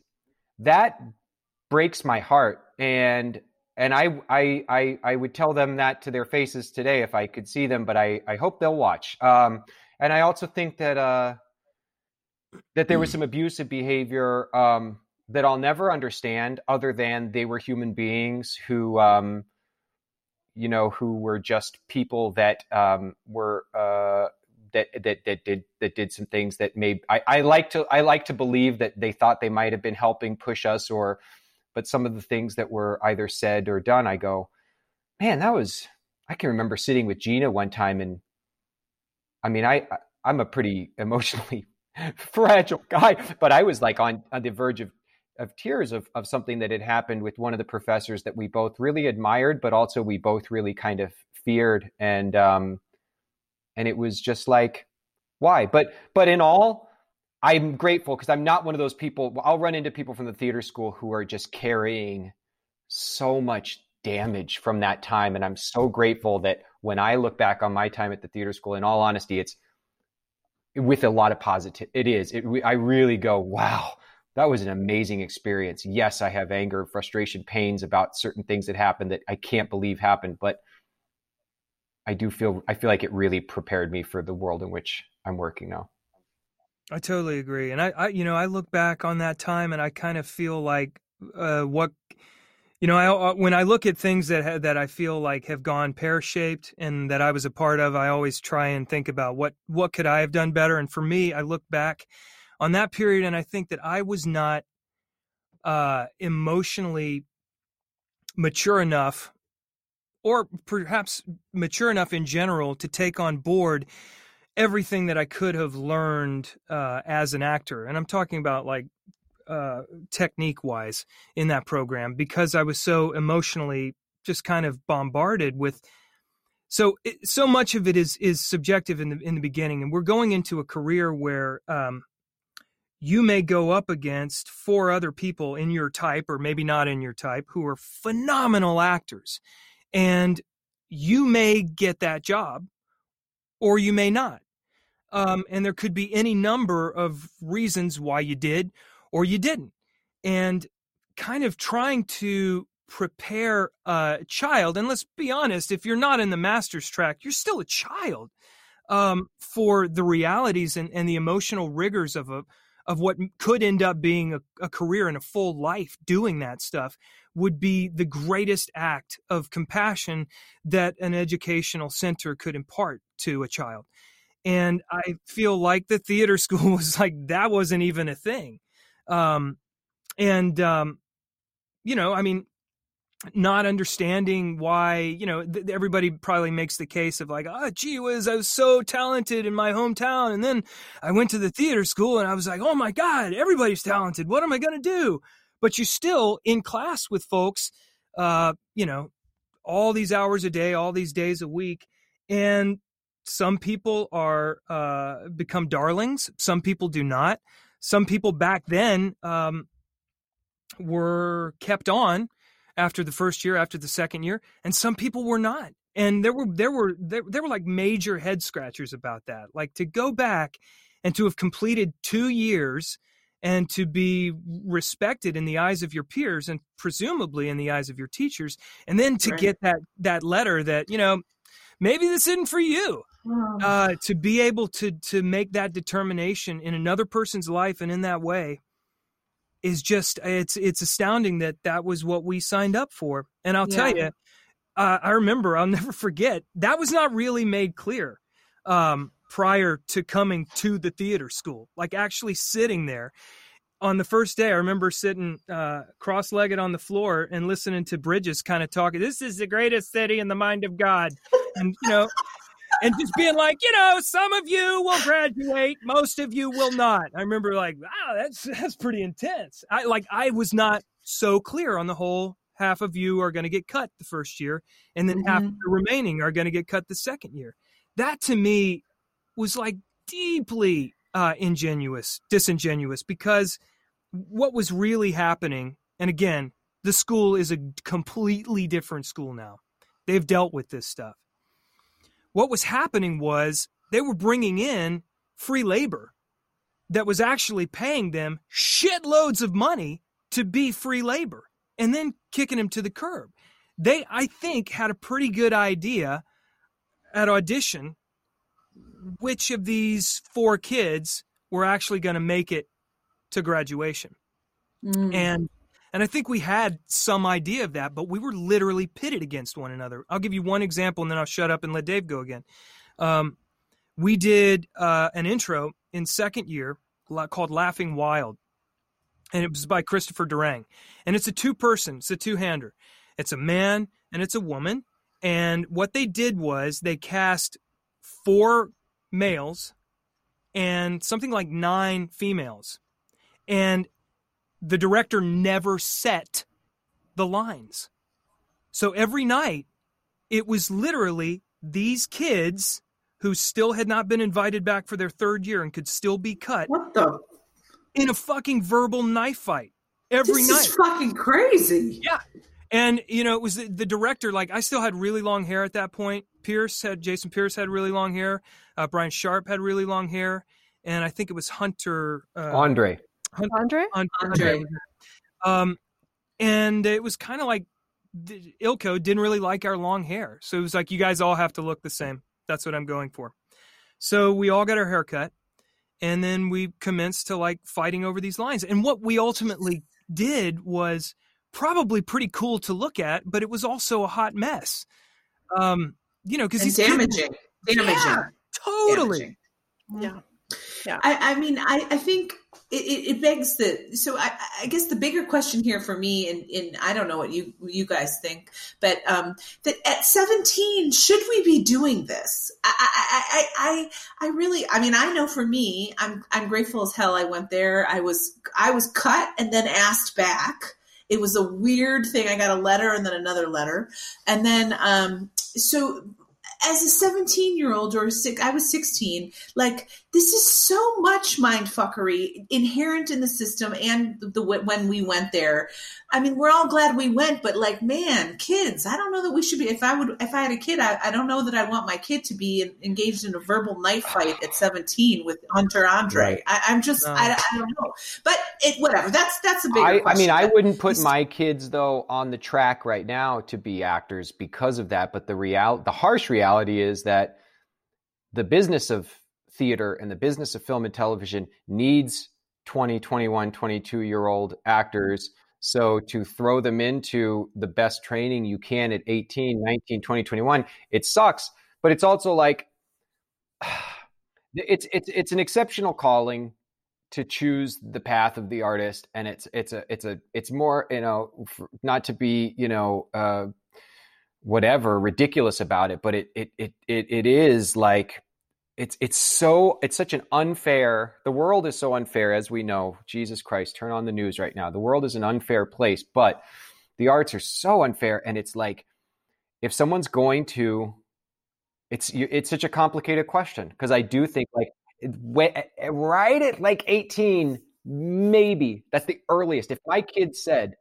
E: that breaks my heart. And and I, I I I would tell them that to their faces today if I could see them, but I I hope they'll watch. Um, and I also think that uh, that there was some abusive behavior um, that I'll never understand, other than they were human beings who. Um, you know, who were just people that um, were uh, that that that did that did some things that may I, I like to I like to believe that they thought they might have been helping push us or but some of the things that were either said or done I go man that was I can remember sitting with Gina one time and I mean I I'm a pretty emotionally fragile guy but I was like on on the verge of of tears of, of something that had happened with one of the professors that we both really admired, but also we both really kind of feared. And um, and it was just like why? But but in all i'm grateful because i'm not one of those people i'll run into people from the theater school who are just carrying so much damage from that time. And i'm so grateful that when i look back on my time at the theater school in all honesty it's with a lot of positive it is. It, i really go wow that was an amazing experience. Yes, I have anger, frustration, pains about certain things that happened that I can't believe happened, but I do feel I feel like it really prepared me for the world in which I'm working now.
D: I totally agree, and I, I you know, I look back on that time and I kind of feel like uh, what you know, I, uh, when I look at things that ha- that I feel like have gone pear shaped and that I was a part of, I always try and think about what what could I have done better. And for me, I look back on that period and I think that I was not uh, emotionally mature enough, or perhaps mature enough in general to take on board everything that I could have learned uh, as an actor. And I'm talking about like uh, technique wise in that program because I was so emotionally just kind of bombarded with. So it, so much of it is is subjective in the in the beginning, and we're going into a career where um, you may go up against four other people in your type, or maybe not in your type, who are phenomenal actors, and you may get that job, or you may not. Um, and there could be any number of reasons why you did or you didn't. And kind of trying to prepare a child, and let's be honest, if you're not in the master's track, you're still a child um, for the realities and, and the emotional rigors of a of what could end up being a, a career and a full life doing that stuff would be the greatest act of compassion that an educational center could impart to a child. And I feel like the theater school was like that wasn't even a thing. Um, and, um, you know, I mean, not understanding why, you know, th- everybody probably makes the case of like, oh, gee whiz, I was so talented in my hometown. And then I went to the theater school and I was like, oh my God, everybody's talented. What am I going to do? But you're still in class with folks, uh, you know, all these hours a day, all these days a week. And some people are, uh, become darlings. Some people do not some people back then um, were kept on after the first year, after the second year, and some people were not. And there were there were there, there were like major head scratchers about that. Like to go back and to have completed two years and to be respected in the eyes of your peers and presumably in the eyes of your teachers, and then to right. get that that letter that you know maybe this isn't for you uh, to be able to to make that determination in another person's life and in that way is just it's it's astounding that that was what we signed up for and i'll yeah. tell you uh, i remember i'll never forget that was not really made clear um, prior to coming to the theater school like actually sitting there on the first day i remember sitting uh, cross-legged on the floor and listening to bridges kind of talking this is the greatest city in the mind of god and you know and just being like, you know, some of you will graduate, most of you will not. I remember like, wow, that's that's pretty intense. I like I was not so clear on the whole half of you are going to get cut the first year and then mm-hmm. half of the remaining are going to get cut the second year. That to me was like deeply uh ingenuous, disingenuous because what was really happening and again, the school is a completely different school now. They've dealt with this stuff what was happening was they were bringing in free labor that was actually paying them shitloads of money to be free labor and then kicking them to the curb. They, I think, had a pretty good idea at audition which of these four kids were actually going to make it to graduation. Mm. And and I think we had some idea of that, but we were literally pitted against one another. I'll give you one example and then I'll shut up and let Dave go again. Um, we did uh, an intro in second year called Laughing Wild, and it was by Christopher Durang. And it's a two person, it's a two hander. It's a man and it's a woman. And what they did was they cast four males and something like nine females. And the director never set the lines. So every night, it was literally these kids who still had not been invited back for their third year and could still be cut.
C: What the?
D: In a fucking verbal knife fight every
C: this
D: night.
C: This is fucking crazy.
D: Yeah. And, you know, it was the, the, director, like, I still had really long hair at that point. Pierce had, Jason Pierce had really long hair. Uh, Brian Sharp had really long hair. And I think it was Hunter.
E: Uh, Andre.
B: Andre.
A: Andre.
D: Um, and it was kind of like Ilko didn't really like our long hair, so it was like you guys all have to look the same. That's what I'm going for. So we all got our hair cut, and then we commenced to like fighting over these lines. And what we ultimately did was probably pretty cool to look at, but it was also a hot mess. Um, you know, because
A: he's
D: these kids-
A: damaging. Damaging.
D: Yeah, totally.
A: Damaging.
B: Yeah.
A: I, I mean, I, I think it, it, it begs the. So I, I guess the bigger question here for me, and, and I don't know what you you guys think, but um, that at seventeen, should we be doing this? I, I, I, I, I really, I mean, I know for me, I'm I'm grateful as hell. I went there. I was I was cut and then asked back. It was a weird thing. I got a letter and then another letter, and then um, so as a 17 year old or six, I was 16, like this is so much mind fuckery inherent in the system and the when we went there. I mean, we're all glad we went, but like, man, kids, I don't know that we should be. If I would, if I had a kid, I, I don't know that I want my kid to be in, engaged in a verbal knife fight at 17 with Hunter Andre.
E: Right.
A: I, I'm just,
D: No.
A: I, I don't know, but it, whatever. That's that's a big.
E: I, I mean, I wouldn't put my kids though on the track right now to be actors because of that. But the real, the harsh reality is that the business of theater and the business of film and television needs 20, 21, 22 year old actors. So to throw them into the best training you can at 18, 19, 20, 21, it sucks. But it's also like, it's, it's, it's an exceptional calling to choose the path of the artist and it's it's a it's a it's more you know not to be you know uh whatever ridiculous about it but it it it it, it is like it's it's so it's such an unfair the world is so unfair as we know. Jesus christ turn on the news right now. The world is an unfair place but the arts are so unfair and it's like if someone's going to it's it's such a complicated question because i do think like right at like 18 maybe. That's the earliest. If my kid said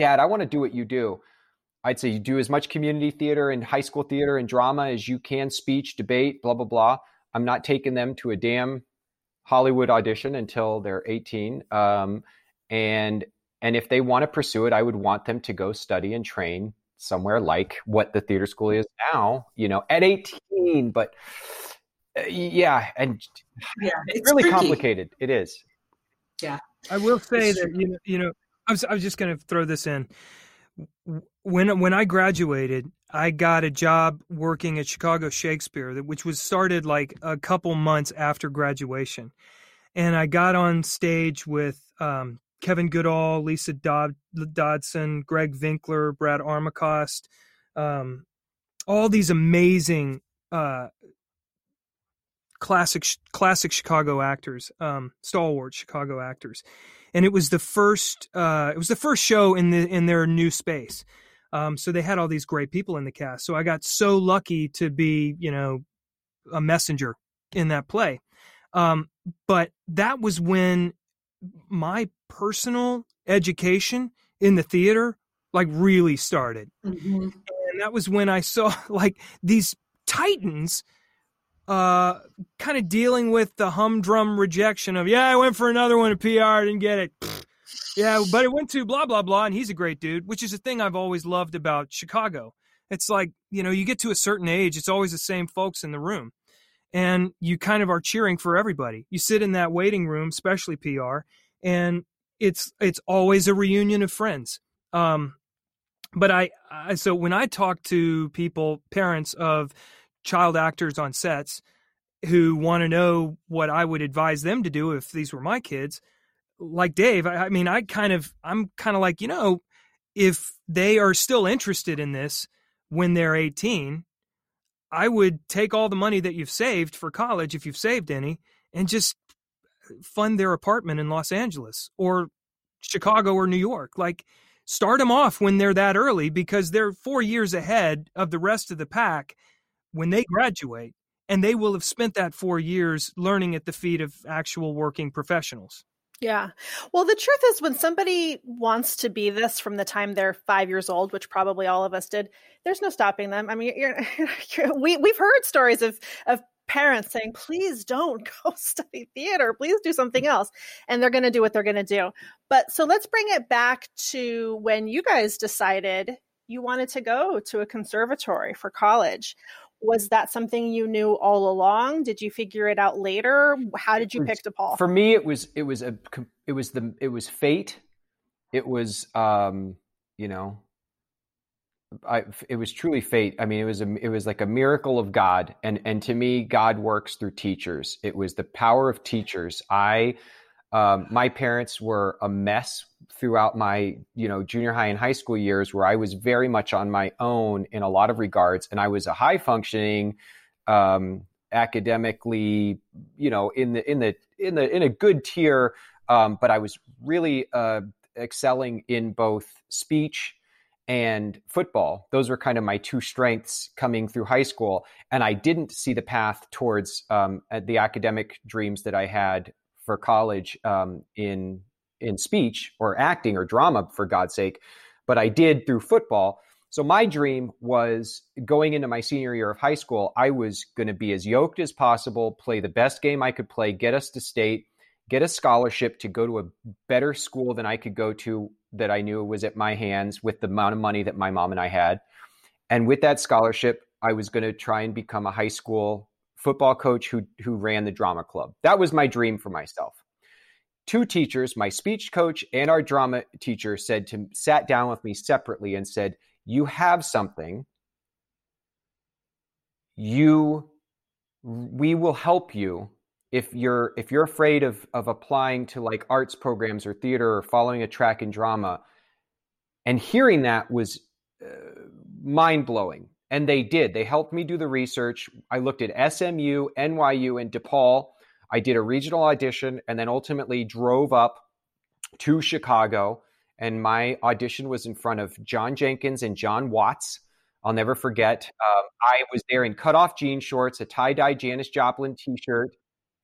E: dad i want to do what you do i'd say you do as much community theater and high school theater and drama as you can speech debate blah blah blah. I'm not taking them to a damn hollywood audition until they're 18 um, and and if they want to pursue it i would want them to go study and train somewhere like what the theater school is now you know at 18 but uh, yeah and
A: yeah,
E: it's really
A: tricky.
E: complicated it is Yeah,
D: I will say
A: It's
D: that you know, you know, I was I was just going to throw this in. When when I graduated, I got a job working at Chicago Shakespeare, which was started like a couple months after graduation, and I got on stage with um, Kevin Gudahl, Lisa Dodd, Dodson, Greg Vinkler, Brad Armacost, um, all these amazing uh, classic classic Chicago actors, um, stalwart Chicago actors, and it was the first uh, it was the first show in the in their new space. Um, so they had all these great people in the cast. So I got so lucky to be, you know, a messenger in that play. Um, but that was when my personal education in the theater like really started
A: Mhm.
D: and that was when I saw like these titans uh kind of dealing with the humdrum rejection of yeah I went for another one at PR didn't get it. Yeah but it went to blah blah blah and he's a great dude which is a thing I've always loved about Chicago. It's like you know you get to a certain age it's always the same folks in the room and you kind of are cheering for everybody. You sit in that waiting room especially PR and it's it's always a reunion of friends. Um but I, I so when I talk to people, parents of child actors on sets who want to know what I would advise them to do if these were my kids, like Dave, I, I mean, I kind of, I'm kind of like, you know, if they are still interested in this when they're 18, I would take all the money that you've saved for college, if you've saved any, and just fund their apartment in Los Angeles or Chicago or New York. Like, start them off when they're that early because they're four years ahead of the rest of the pack when they graduate and they will have spent that four years learning at the feet of actual working professionals
B: Yeah. Well, the truth is, when somebody wants to be this from the time they're five years old, which probably all of us did, there's no stopping them. I mean, you're, you're, we we've heard stories of of parents saying, please don't go study theater. Please do something else. And they're going to do what they're going to do. But so let's bring it back to when you guys decided you wanted to go to a conservatory for college. Was that something you knew all along? Did you figure it out later? How did you pick DePaul?
E: For me, it was it was a it was the it was fate. It was um, you know, I, it was truly fate. I mean, it was a, it was like a miracle of God, and and to me, God works through teachers. It was the power of teachers. I, um, my parents were a mess throughout my you know junior high and high school years, where I was very much on my own in a lot of regards, and I was a high functioning, um, academically, you know, in the in the in the in a good tier, um, but I was really uh, excelling in both speech and football. Those were kind of my two strengths coming through high school. And I didn't see the path towards um, the academic dreams that I had for college um, in in speech or acting or drama, for God's sake. But I did through football. So my dream was going into my senior year of high school, I was going to be as yoked as possible, play the best game I could play, get us to state, get a scholarship to go to a better school than I could go to that I knew was at my hands with the amount of money that my mom and I had. And with that scholarship, I was going to try and become a high school football coach who who ran the drama club. That was my dream for myself. Two teachers, my speech coach and our drama teacher said to sat down with me separately and said, "You have something. You we will help you if you're if you're afraid of of applying to like arts programs or theater or following a track in drama and hearing that was uh, mind blowing and they did. They helped me do the research. I looked at smu nyu and depaul. I did a regional audition and then ultimately drove up to chicago. And my audition was in front of john jenkins and john watts. I'll never forget um, i was there in cutoff jean shorts a tie-dye janis joplin t-shirt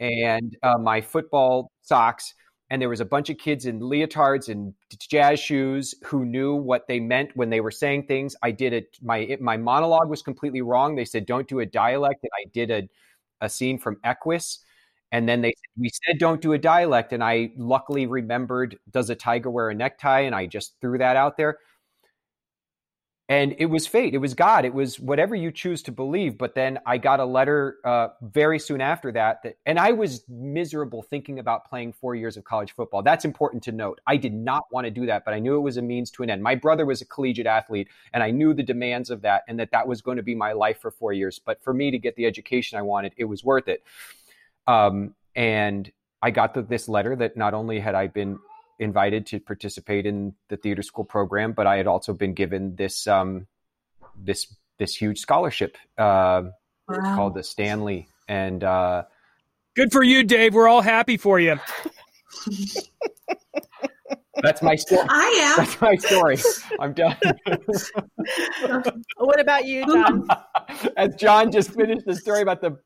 E: and uh, my football socks. And there was a bunch of kids in leotards and jazz shoes who knew what they meant when they were saying things. I did it. My it, my monologue was completely wrong. They said don't do a dialect, and I did a a scene from Equus. And then they we said don't do a dialect, and I luckily remembered does a tiger wear a necktie, and I just threw that out there and it was fate. It was god. It was whatever you choose to believe. But then i got a letter uh, very soon after that, that and i was miserable thinking about playing four years of college football. That's important to note. I did not want to do that but i knew it was a means to an end. My brother was a collegiate athlete and i knew the demands of that and that that was going to be my life for four years. But for me to get the education i wanted it was worth it. Um, and i got the, this letter that not only had i been invited to participate in the theater school program, but I had also been given this um, this this huge scholarship uh, wow. called the Stanley. And uh,
D: good for you, Dave. We're all happy for you.
E: That's my story.
C: I am.
E: That's my story. I'm done.
B: what about you, John?
E: As John just finished the story about the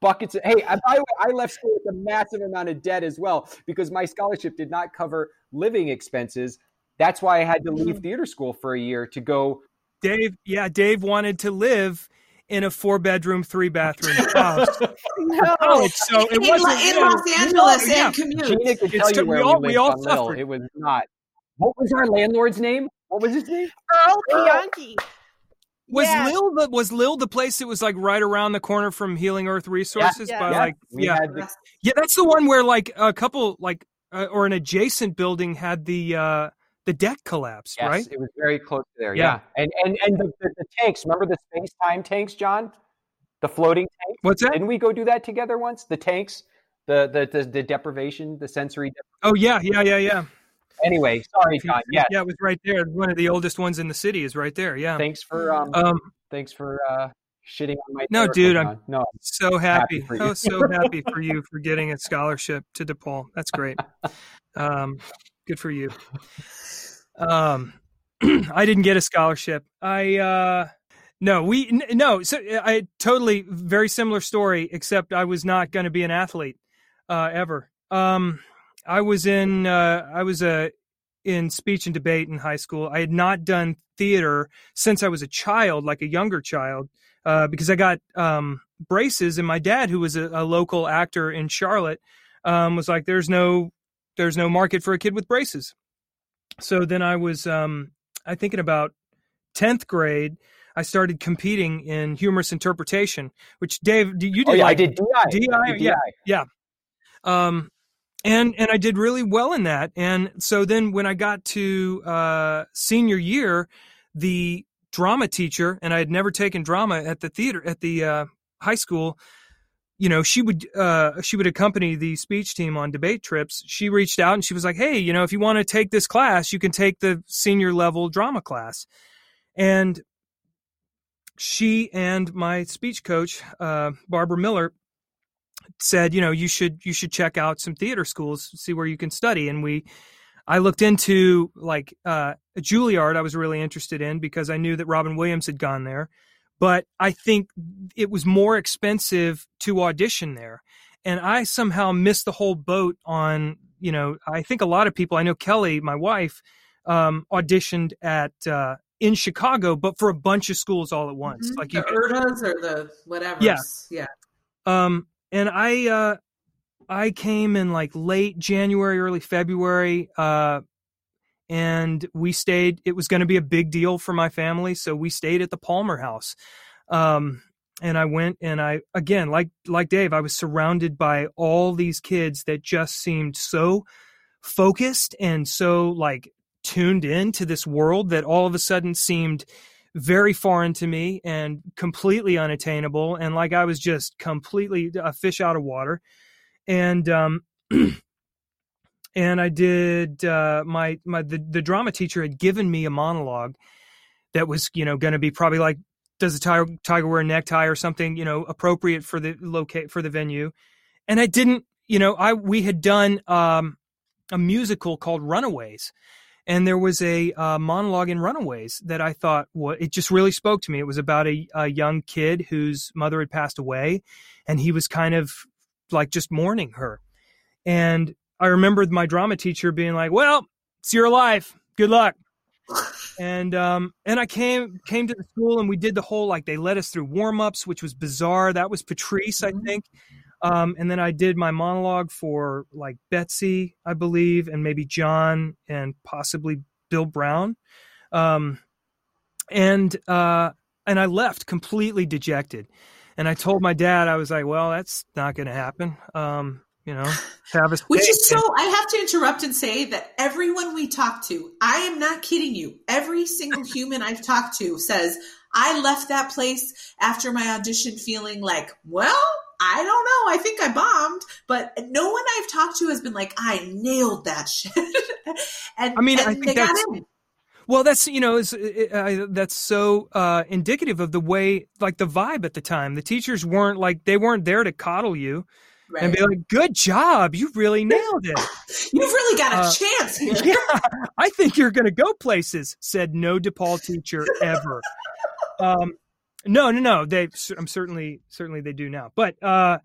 E: buckets. Of, hey, by the way, I left school with a massive amount of debt as well because my scholarship did not cover living expenses. That's why I had to leave mm. theater school for a year to go.
D: Dave, yeah, Dave wanted to live in a four bedroom, three bathroom house.
B: no.
C: so it in, wasn't in Los Angeles yeah. and commute.
E: Gina can tell you where we, all, we, we all suffered. It was not. What was our landlord's name? What was his name?
B: Earl Bianchi.
D: Was yeah. Lil the was Lil the place that was like right around the corner from Healing Earth Resources?
E: Yeah.
D: By
E: yeah.
D: like yeah, the, yeah, that's the one where like a couple like uh, or an adjacent building had the uh the deck collapsed,
E: yes,
D: right?
E: It was very close to there. Yeah, yeah. and and and the, the, the, tanks. Remember the space time tanks, John? The floating tanks.
D: What's that?
E: Didn't we go do that together once? The tanks, the the the, the deprivation, the sensory.
D: Oh yeah, yeah, yeah, yeah.
E: Anyway, sorry, John. Yeah,
D: yeah, it was right there. One of the oldest ones in the city is right there. Yeah.
E: Thanks for um, um thanks for uh shitting on my.
D: No, dude, I'm no, so happy. happy oh, so happy for you for getting a scholarship to DePaul. That's great. Um, good for you. Um, I didn't get a scholarship. I uh, no, we n- no. So I totally very similar story, except I was not going to be an athlete uh, ever. Um, I was in uh, I was a uh, in speech and debate in high school. I had not done theater since I was a child, like a younger child, uh, because I got um, braces, and my dad, who was a, a local actor in Charlotte, um, was like, "There's no, there's no market for a kid with braces." So then I was, um, I think in about tenth grade, I started competing in humorous interpretation, which Dave, you did.
E: Oh, yeah,
D: like,
E: I did DI.
D: DI,
E: I did
D: yeah,
E: DI.
D: yeah. Um, and and I did really well in that. And so then when I got to uh, senior year, the drama teacher, and I had never taken drama at the theater at the uh, high school. You know, she would uh, she would accompany the speech team on debate trips. She reached out and she was like, "Hey, you know, if you want to take this class, you can take the senior level drama class." And she and my speech coach, uh, Barbara Miller, said, you know, you should you should check out some theater schools, see where you can study. And we, I looked into like uh, Juilliard. I was really interested in because I knew that Robin Williams had gone there, but I think it was more expensive to audition there, and I somehow missed the whole boat on. You know, I think a lot of people. I know Kelly, my wife, um, auditioned at. Uh, in Chicago, but for a bunch of schools all at once.
C: Mhm.
D: Like
C: the
D: you,
C: Erdas or the whatever.
D: Yeah.
C: Yeah.
D: um, and I uh, I came in like late January, early February, uh, and we stayed. It was going to be a big deal for my family, so we stayed at the Palmer House. Um, and I went and I again, like like Dave, I was surrounded by all these kids that just seemed so focused and so like tuned in to this world that all of a sudden seemed very foreign to me and completely unattainable and like i was just completely a fish out of water and um and i did uh my my the, the drama teacher had given me a monologue that was you know going to be probably like does a tiger, tiger wear a necktie or something you know appropriate for the locate for the venue and i didn't you know i we had done um a musical called runaways and there was a uh, monologue in Runaways that I thought well, it just really spoke to me. It was about a, a young kid whose mother had passed away, and he was kind of like just mourning her. And I remembered my drama teacher being like, "Well, it's your life. Good luck." and um and I came came to the school and we did the whole like they led us through warm ups, which was bizarre. That was Patrice, I
C: Mhm.
D: think. Um, and then I did my monologue for like Betsy, I believe, and maybe John and possibly Bill Brown. Um, and uh, and I left completely dejected. And I told my dad, I was like, "Well, that's not going to happen." Um, you know, a
C: Which is so, I have to interrupt and say that everyone we talk to, I am not kidding you. Every single human I've talked to says, I left that place after my audition feeling like, well, I don't know. I think I bombed. But no one I've talked to has been like, I nailed that shit. and
D: I mean,
C: and
D: I think
C: they got
D: that's-
C: in.
D: Well, that's you know, is uh, that's so uh, indicative of the way, like the vibe at the time. The teachers weren't like they weren't there to coddle you and be like, "Good job, you really nailed it."
C: You've really got a
D: Uh,
C: chance here.
D: yeah, I think you're going to go places," said no DePaul teacher ever. um, no, no, no. They, I'm certainly, certainly they do now. But, uh,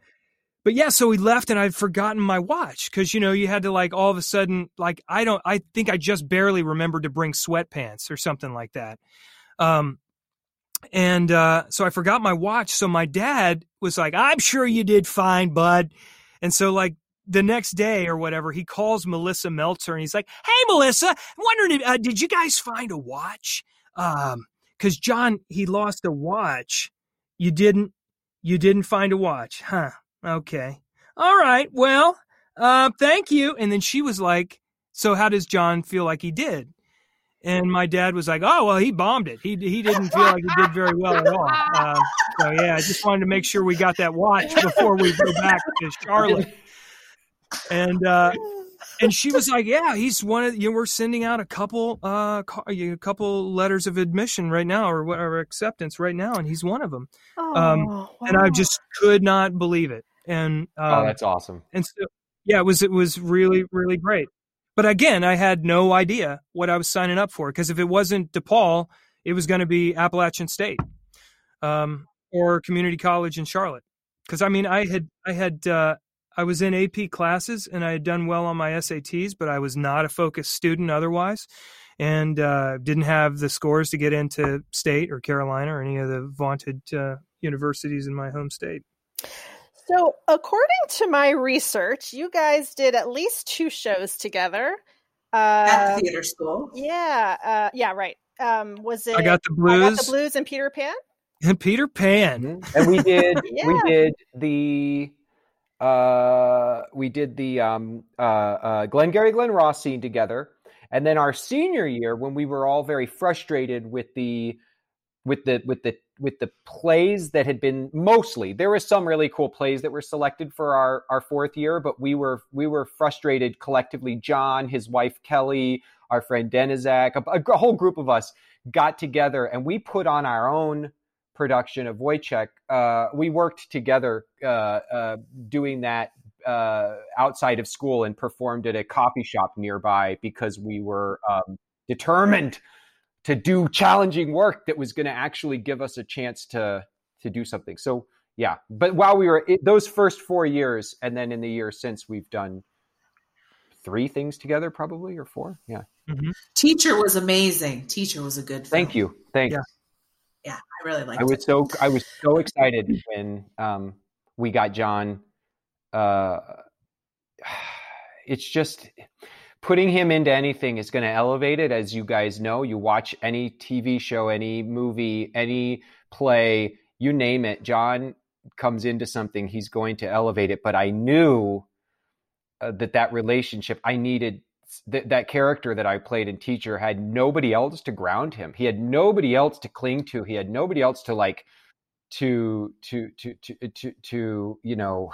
D: but yeah. So we left, and I'd forgotten my watch because you know you had to like all of a sudden like I don't. I think I just barely remembered to bring sweatpants or something like that. Um, and uh, so I forgot my watch. So my dad was like, "I'm sure you did fine, bud." And so like the next day or whatever, he calls Melissa Meltzer and he's like, "Hey, Melissa, I'm wondering, if, uh, did you guys find a watch? Um, because John he lost a watch. You didn't, you didn't find a watch, huh? Okay, all right. Well, uh, thank you." And then she was like, "So how does John feel like he did?" And my dad was like, "Oh well, he bombed it. He he didn't feel like he did very well at all." Um, so yeah, I just wanted to make sure we got that watch before we go back to Charlotte. And uh, and she was like, "Yeah, he's one of you. know, we're sending out a couple uh a couple letters of admission right now, or whatever acceptance right now, and he's one of them." Um,
B: Oh,
D: And I just could not believe it. And um,
E: oh, that's awesome.
D: and so yeah, it was it was really really great. But again, I had no idea what I was signing up for because if it wasn't DePaul, it was going to be Appalachian State, um, or community college in Charlotte. Because I mean, I had I had uh, I was in AP classes and I had done well on my SATs, but I was not a focused student otherwise. and uh, didn't have the scores to get into state or Carolina or any of the vaunted uh, universities in my home state.
B: So, according to my research, you guys did at least two shows together.
C: At the theater school.
B: Yeah, uh, yeah, right. Um, was it?
D: I got the
B: I
D: blues.
B: got the blues and Peter Pan.
D: And Peter Pan.
E: Mhm. And we did we did the uh we did the um uh uh Glengarry Glen Ross scene together. And then our senior year when we were all very frustrated with the with the with the with the plays that had been mostly there were some really cool plays that were selected for our our fourth year but we were we were frustrated collectively john his wife kelly our friend denizak a, a whole group of us got together and we put on our own production of Woyzeck. Uh, we worked together uh, uh, doing that uh, outside of school and performed at a coffee shop nearby because we were um, determined to do challenging work that was going to actually give us a chance to to do something. So yeah, but while we were in those first four years, and then in the year since, we've done three things together, probably or four. Yeah.
C: Teacher was amazing. Teacher was a good. Film.
E: Thank you. Thanks.
D: Yeah.
C: Yeah, I really liked
E: I
C: it.
E: was so I was so excited when um, we got John. Uh, it's just putting him into anything is going to elevate it, as you guys know. You watch any TV show, any movie, any play, you name it. John comes into something, he's going to elevate it. But I knew uh, that that relationship, I needed that that character that I played in Teacher had nobody else to ground him. He had nobody else to cling to. He had nobody else to like to to to to to, to you know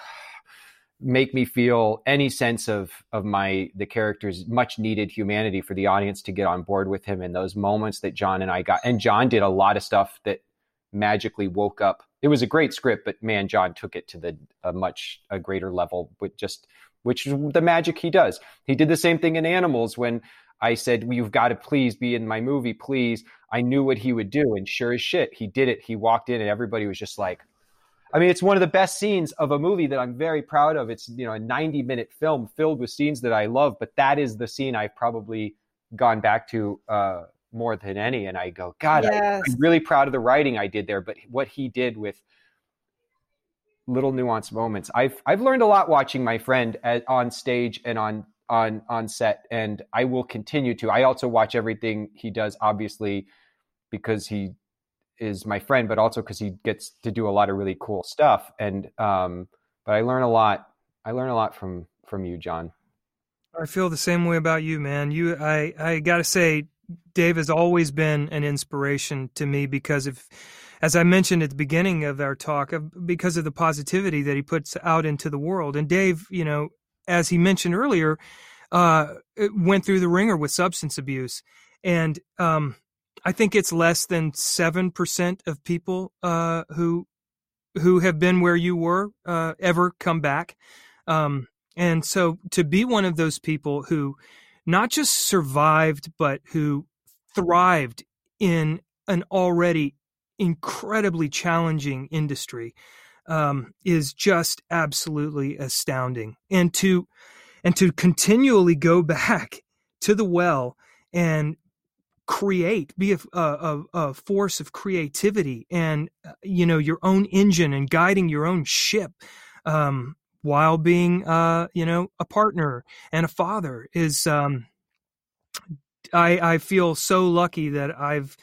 E: make me feel any sense of of my the character's much needed humanity for the audience to get on board with him in those moments that John and I got. And John did a lot of stuff that magically woke up. It was a great script, but man, John took it to the a much a greater level with just which is the magic he does. He did the same thing in Animals when I said, well, "You've got to please be in my movie, please." I knew what he would do, and sure as shit, he did it. He walked in, and everybody was just like, I mean, it's one of the best scenes of a movie that I'm very proud of. It's you know a 90 minute film filled with scenes that I love, but that is the scene I've probably gone back to uh, more than any. And I go, God, I,
B: Yes.
E: I'm really proud of the writing I did there, but what he did with little nuanced moments. I've I've learned a lot watching my friend at, on stage and on on on set, and I will continue to. I also watch everything he does, obviously, because he is my friend, but also because he gets to do a lot of really cool stuff. And um, but I learn a lot. I learn a lot from from you, John.
D: I feel the same way about you, man. You, I, I got to say, Dave has always been an inspiration to me because of, as I mentioned at the beginning of our talk, because of the positivity that he puts out into the world. And Dave, you know, as he mentioned earlier, uh, went through the ringer with substance abuse, and um, I think it's less than seven percent of people uh, who who have been where you were uh, ever come back. Um, and so to be one of those people who not just survived, but who thrived in an already incredibly challenging industry um, is just absolutely astounding. And to and to continually go back to the well and create, be a, a, a force of creativity and uh, you know your own engine and guiding your own ship. Um, while being uh you know a partner and a father is um i i feel so lucky that i've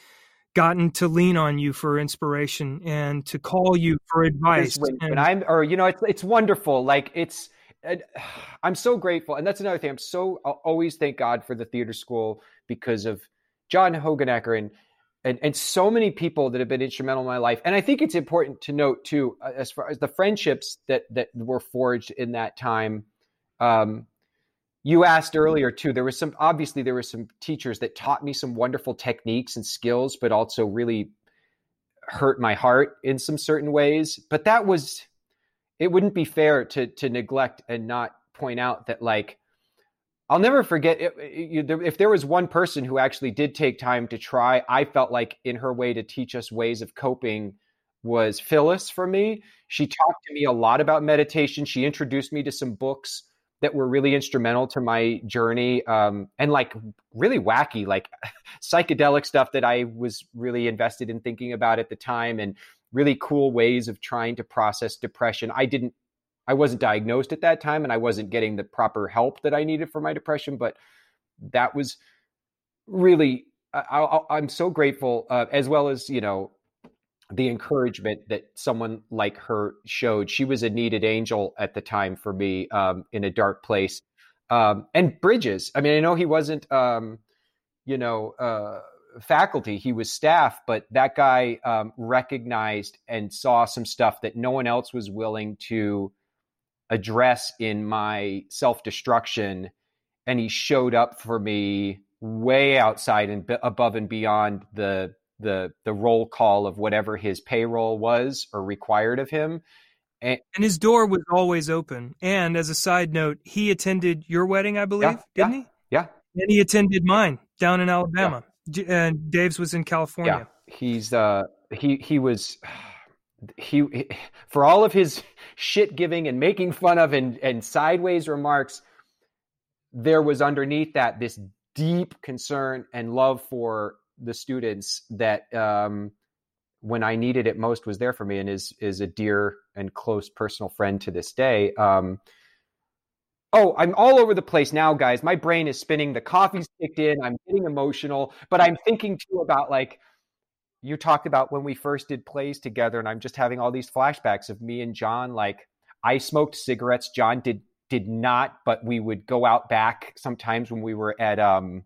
D: gotten to lean on you for inspiration and to call you for advice
E: when, when
D: and-
E: I'm, or you know, it's it's wonderful. Like it's, I'm so grateful, and that's another thing. I'm so I'll always thank God for the theater school because of John Hoogenakker and and and so many people that have been instrumental in my life. And I think it's important to note too, uh, as far as the friendships that that were forged in that time. Um, you asked earlier too there was some obviously there were some teachers that taught me some wonderful techniques and skills but also really hurt my heart in some certain ways but that was it wouldn't be fair to to neglect and not point out that like I'll never forget if there was one person who actually did take time to try. I felt like in her way to teach us ways of coping was Phyllis for me. She talked to me a lot about meditation. She introduced me to some books that were really instrumental to my journey um, and like really wacky like psychedelic stuff that i was really invested in thinking about at the time and really cool ways of trying to process depression i didn't i wasn't diagnosed at that time and i wasn't getting the proper help that i needed for my depression but that was really I, am so grateful uh, as well as you know the encouragement that someone like her showed. She was a needed angel at the time for me um, in a dark place. Um, and Bridges, I mean, I know he wasn't, um, you know, uh, faculty, he was staff, but that guy um, recognized and saw some stuff that no one else was willing to address in my self destruction. And he showed up for me way outside and b- above and beyond the the the roll call of whatever his payroll was or required of him.
D: And, and his door was always open. And as a side note, he attended your wedding, I believe,
E: yeah,
D: didn't
E: yeah, he? Yeah.
D: And he attended mine down in Alabama. Yeah. And Dave's was in California.
E: Yeah. He's uh he he was he, he for all of his shit giving and making fun of and and sideways remarks there was underneath that this deep concern and love for the students that um, when I needed it most was there for me and is is a dear and close personal friend to this day. Um, oh, I'm all over the place now, guys. My brain is spinning. The coffee's kicked in. I'm getting emotional, but I'm thinking too about like you talked about when we first did plays together, and I'm just having all these flashbacks of me and John. Like I smoked cigarettes. John did did not, but we would go out back sometimes when we were at um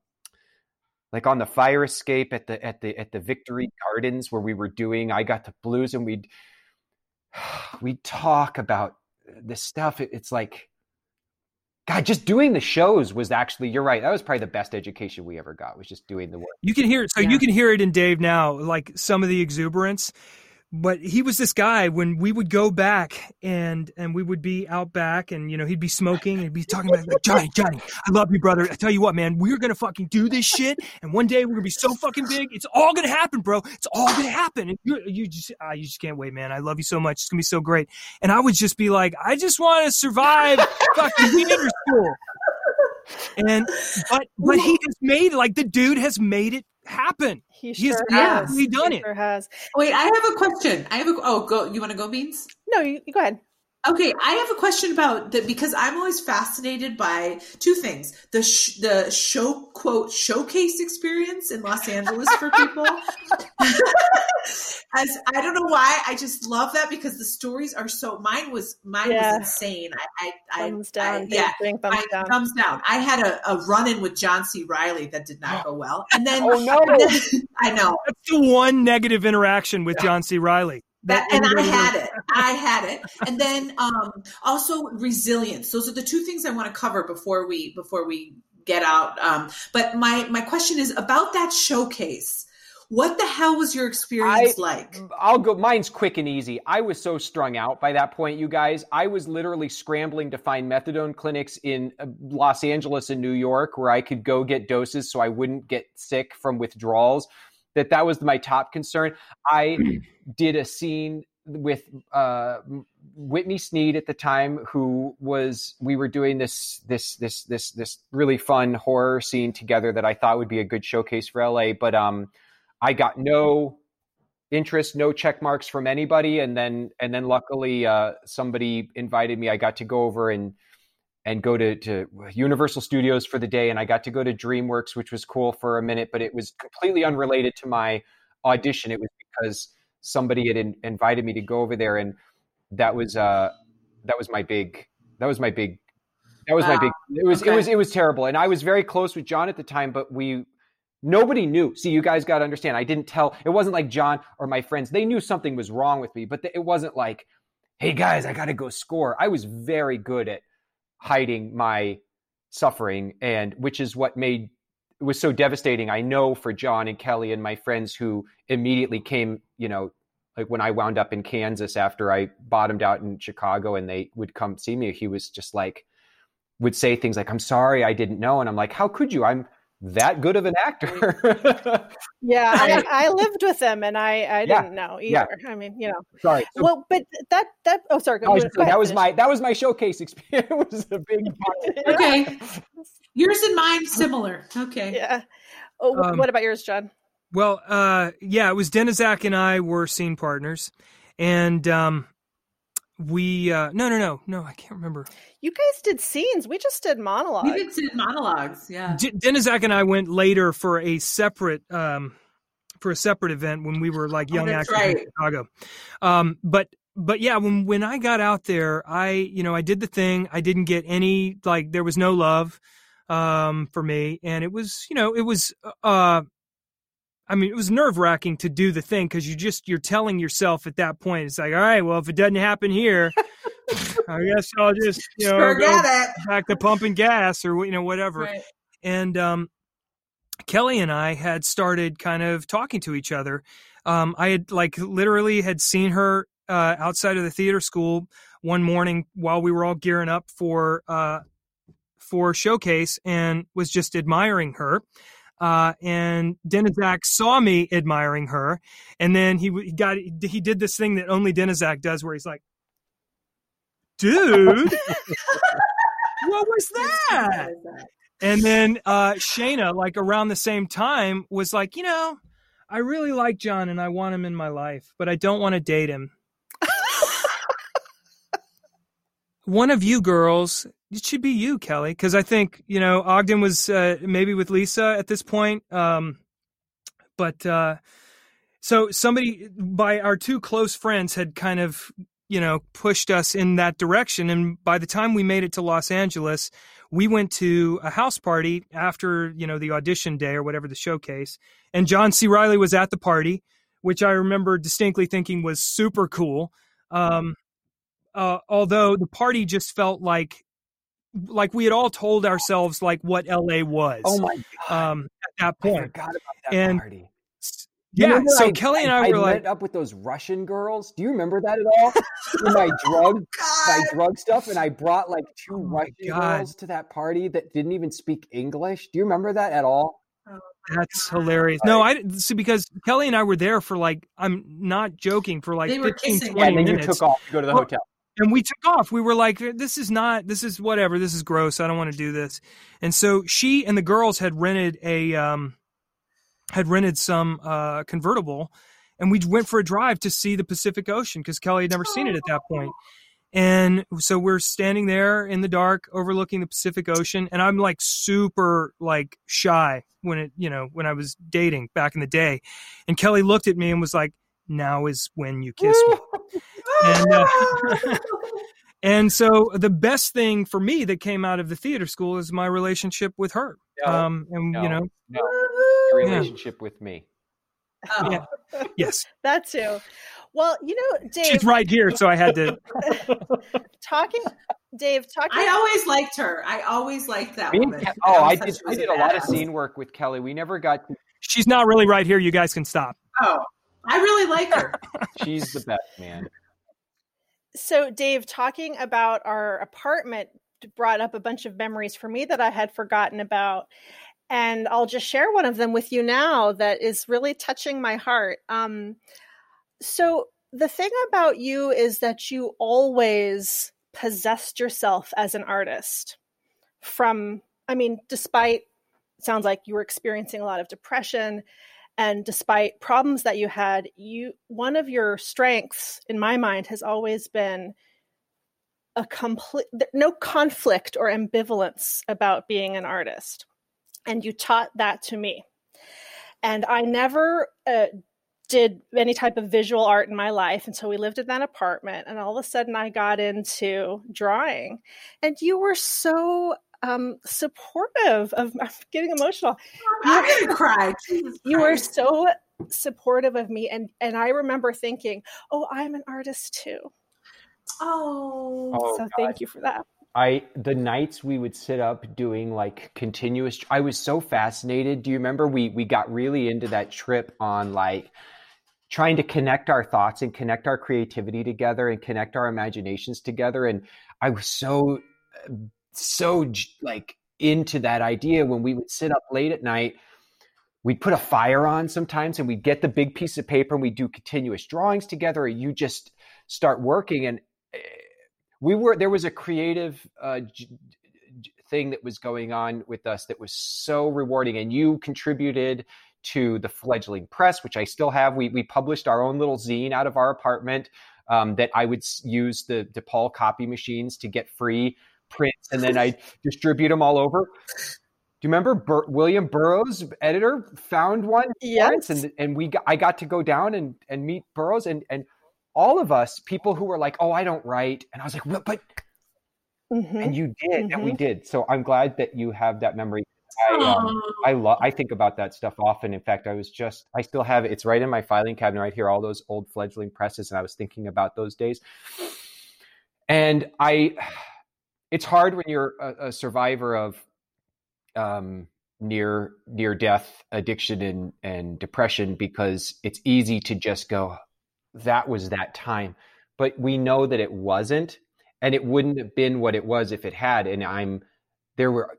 E: like on the fire escape at the at the at the Victory Gardens where we were doing I got the blues and we'd we'd talk about this stuff. It, it's like God, just doing the shows was actually you're right. That was probably the best education we ever got was just doing the work.
D: You can hear it. So yeah. you can hear it in Dave now, like some of the exuberance but he was this guy when we would go back and and we would be out back and you know he'd be smoking and be talking about like Johnny Johnny I love you brother. I tell you what man we're gonna fucking do this shit and one day we're gonna be so fucking big. It's all gonna happen bro. It's all gonna happen. And you you just uh, you just can't wait man. I love you so much. It's gonna be so great. And I would just be like I just want to survive fucking theater school. And but but he has made like the dude has made it happen.
B: He sure He's has.
D: He done he
B: it. Sure has.
C: Wait, I have a question. I have a oh go. You want to go, Beans?
B: No, you, you go ahead.
C: Okay, I have a question about that because I'm always fascinated by two things: the sh- the show quote showcase experience in Los Angeles for people. As I don't know why, I just love that because the stories are so. Mine was mine yeah. was insane. I, I,
B: thumbs I, down.
C: I, yeah, thumbs I, down. Thumbs down. I had a, a run in with John C. Reilly that did not go well, and then
E: oh no,
C: I know
D: that's the one negative interaction with John C. Reilly.
C: That, and I had it. I had it. And then um, also resilience. Those are the two things I want to cover before we before we get out. Um, but my my question is about that showcase. What the hell was your experience
E: I,
C: like?
E: I'll go. Mine's quick and easy. I was so strung out by that point, you guys. I was literally scrambling to find methadone clinics in uh, Los Angeles and New York where I could go get doses so I wouldn't get sick from withdrawals that that was my top concern. I did a scene with uh, Whitney Sneed at the time, who was we were doing this this this this this really fun horror scene together that I thought would be a good showcase for LA, but um, I got no interest, no check marks from anybody, and then and then luckily uh, somebody invited me. I got to go over and and go to, to Universal Studios for the day. And I got to go to DreamWorks, which was cool for a minute, but it was completely unrelated to my audition. It was because somebody had in, invited me to go over there, and that was uh, that was my big that was my big that was wow. my big it was okay. it was it was terrible. And I was very close with John at the time, but we nobody knew. See, you guys got to understand. I didn't tell. It wasn't like John or my friends. They knew something was wrong with me, but it wasn't like, "Hey guys, I got to go score." I was very good at hiding my suffering and which is what made it was so devastating. I know for john and kelly and my friends who immediately came you know like when i wound up in kansas after i bottomed out in chicago and they would come see me he was just like would say things like i'm sorry i didn't know. And i'm like how could you? I'm that good of an actor.
B: yeah, I, I, lived with him, and I I
E: Yeah,
B: didn't know
E: yeah.
B: either. I mean, you know,
E: Sorry. So
B: well, but that that oh sorry, go,
E: was-
B: go ahead,
E: that was
B: finish.
E: my that was my showcase experience. It was a big part.
C: Okay. Yours and mine similar. Okay.
B: yeah. Oh,
D: Um,
B: what about yours, John?
D: Well, uh, yeah, it was Denizak and I were scene partners, and um, we uh, no, no, no, no, I can't remember.
B: You guys did scenes. We just did monologues.
C: We did did monologues. Yeah.
D: D- Denizak and I went later for a separate um, for a separate event when we were like
C: Oh,
D: young
C: that's
D: actors in. Chicago. Um, but but yeah, when when I got out there, I you know I did the thing. I didn't get any like there was no love um, for me, and it was you know it was uh, I mean it was nerve wracking to do the thing because you just you're telling yourself at that point it's like all right well if it doesn't happen here. I guess I'll just you know go
C: it.
D: back to pumping gas or you know whatever
C: Right.
D: and um, Kelly and I had started kind of talking to each other. Um, I had like literally had seen her uh, outside of the theater school one morning while we were all gearing up for uh, for showcase, and was just admiring her. Uh, and Denizak saw me admiring her, and then he, he got he did this thing that only Denizak does, where he's like, "Dude, what was that?" And then uh Shayna, like around the same time, was like, you know, I really like John and I want him in my life, but I don't want to date him. One of you girls, it should be you, Kelly, because I think you know Ogden was uh, maybe with Lisa at this point, um, but uh, so somebody by our two close friends had kind of you know pushed us in that direction, and by the time we made it to Los Angeles, we went to a house party after you know the audition day or whatever the showcase and john c. Reilly was at the party which i remember distinctly thinking was super cool um, uh, although the party just felt like like we had all told ourselves like what la was
E: Oh my god!
D: um, at that
E: I
D: point
E: forgot about that
D: And-
E: party.
D: Yeah
E: remember
D: so kelly and i, were
E: met
D: like
E: up with those Russian girls. Do you remember that at all? In my drug, my drug stuff, and I brought like two
D: Oh
E: Russian
D: God.
E: girls to that party that didn't even speak English. Do you remember that at all?
D: that's hilarious no i didn't see because kelly and i were there for like i'm not joking for like
C: They were
D: 15 20
E: Yeah, and then
D: minutes
E: you took off to go to the
D: Well,
E: hotel.
D: And we took off. We were like, "This is not. This is whatever. This is gross. I don't want to do this." And so she and the girls had rented a um, had rented some uh, convertible, and we went for a drive to see the Pacific Ocean because Kelly had never seen it at that point. And so we're standing there in the dark, overlooking the Pacific Ocean, and I'm like super like shy when it, you know, when I was dating back in the day. And Kelly looked at me and was like, "Now is when you kiss me." And uh, and so the best thing for me that came out of the theater school is my relationship with her.
E: No,
D: um, and
E: no.
D: you know,
E: no, your
D: Yeah.
E: relationship with me.
C: Oh.
D: Yeah. yes,
B: That too. Well, you know, Dave,
D: she's right here, so I had to.
B: talking, Dave, talking.
C: I always liked her. I always liked that
E: Me
C: woman.
E: Ke- oh, I did. I did a lot of scene work with Kelly. We never got. To,
D: She's not really right here. You guys can stop.
C: Oh, I really like her.
E: she's the best man.
B: So, Dave, talking about our apartment brought up a bunch of memories for me that I had forgotten about. And I'll just share one of them with you now that is really touching my heart. Um, so, the thing about you is that you always possessed yourself as an artist. From, I mean, despite, sounds like you were experiencing a lot of depression and despite problems that you had you one of your strengths in my mind has always been a complete no conflict or ambivalence about being an artist. And you taught that to me. And i never uh, did any type of visual art in my life until we lived in that apartment and all of a sudden i got into drawing. And you were so um, supportive of i'm getting emotional
C: I'm gonna cry.
B: You were so supportive of me and and i remember thinking oh i'm an artist too
C: Oh.
E: Oh,
B: so
E: God.
B: thank you for that
E: I the nights we would sit up doing like continuous I was so fascinated. Do you remember we we got really into that trip on like trying to connect our thoughts and connect our creativity together and connect our imaginations together and I was so so like into that idea when we would sit up late at night we'd put a fire on sometimes and we'd get the big piece of paper and we'd do continuous drawings together or you just start working and eh, we were there was a creative uh, thing that was going on with us that was so rewarding and you contributed to the fledgling press which i still have. We, we published our own little zine out of our apartment um, that i would use the depaul copy machines to get free prints and then i distribute them all over do you remember Bur- William Burroughs, editor, found one
B: yes.
E: and and we got, I got to go down and and meet Burroughs and and all of us people who were like, "Oh, I don't write," and I was like, well, "But," mm-hmm. and you did, mm-hmm. and we did. So I'm glad that you have that memory. I um, I love I think about that stuff often. In fact, I was just I still have it. It's right in my filing cabinet right here. All those old fledgling presses, and I was thinking about those days. And I, it's hard when you're a, a survivor of um, near near death addiction and and depression because it's easy to just go that was that time. But we know that it wasn't and it wouldn't have been what it was if it had and i'm there were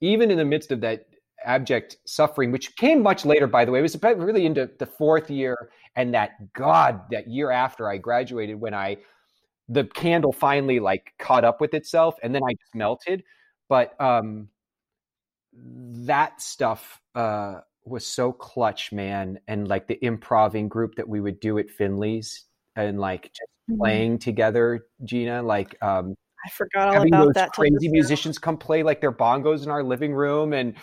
E: even in the midst of that abject suffering which came much later by the way it was really into the fourth year and that god that year after i graduated when i the candle finally like caught up with itself and then i just melted but um that stuff uh, was so clutch, man. And like the improving group that we would do at Finley's and like just mm-hmm. playing together, Gina, like um,
B: I forgot all about that.
E: Crazy musicians come play like their bongos in our living room and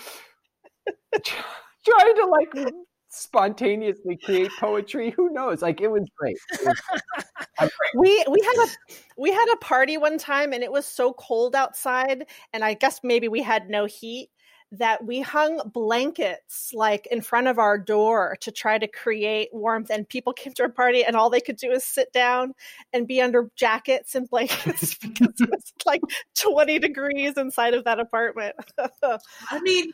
E: trying to like spontaneously create poetry. Who knows? Like it was great. It
B: was, we we had a we had a party one time and it was so cold outside and I guess maybe we had no heat that we hung blankets like in front of our door to try to create warmth and people came to our party and all they could do is sit down and be under jackets and blankets because it was like 20 degrees inside of that apartment
C: i mean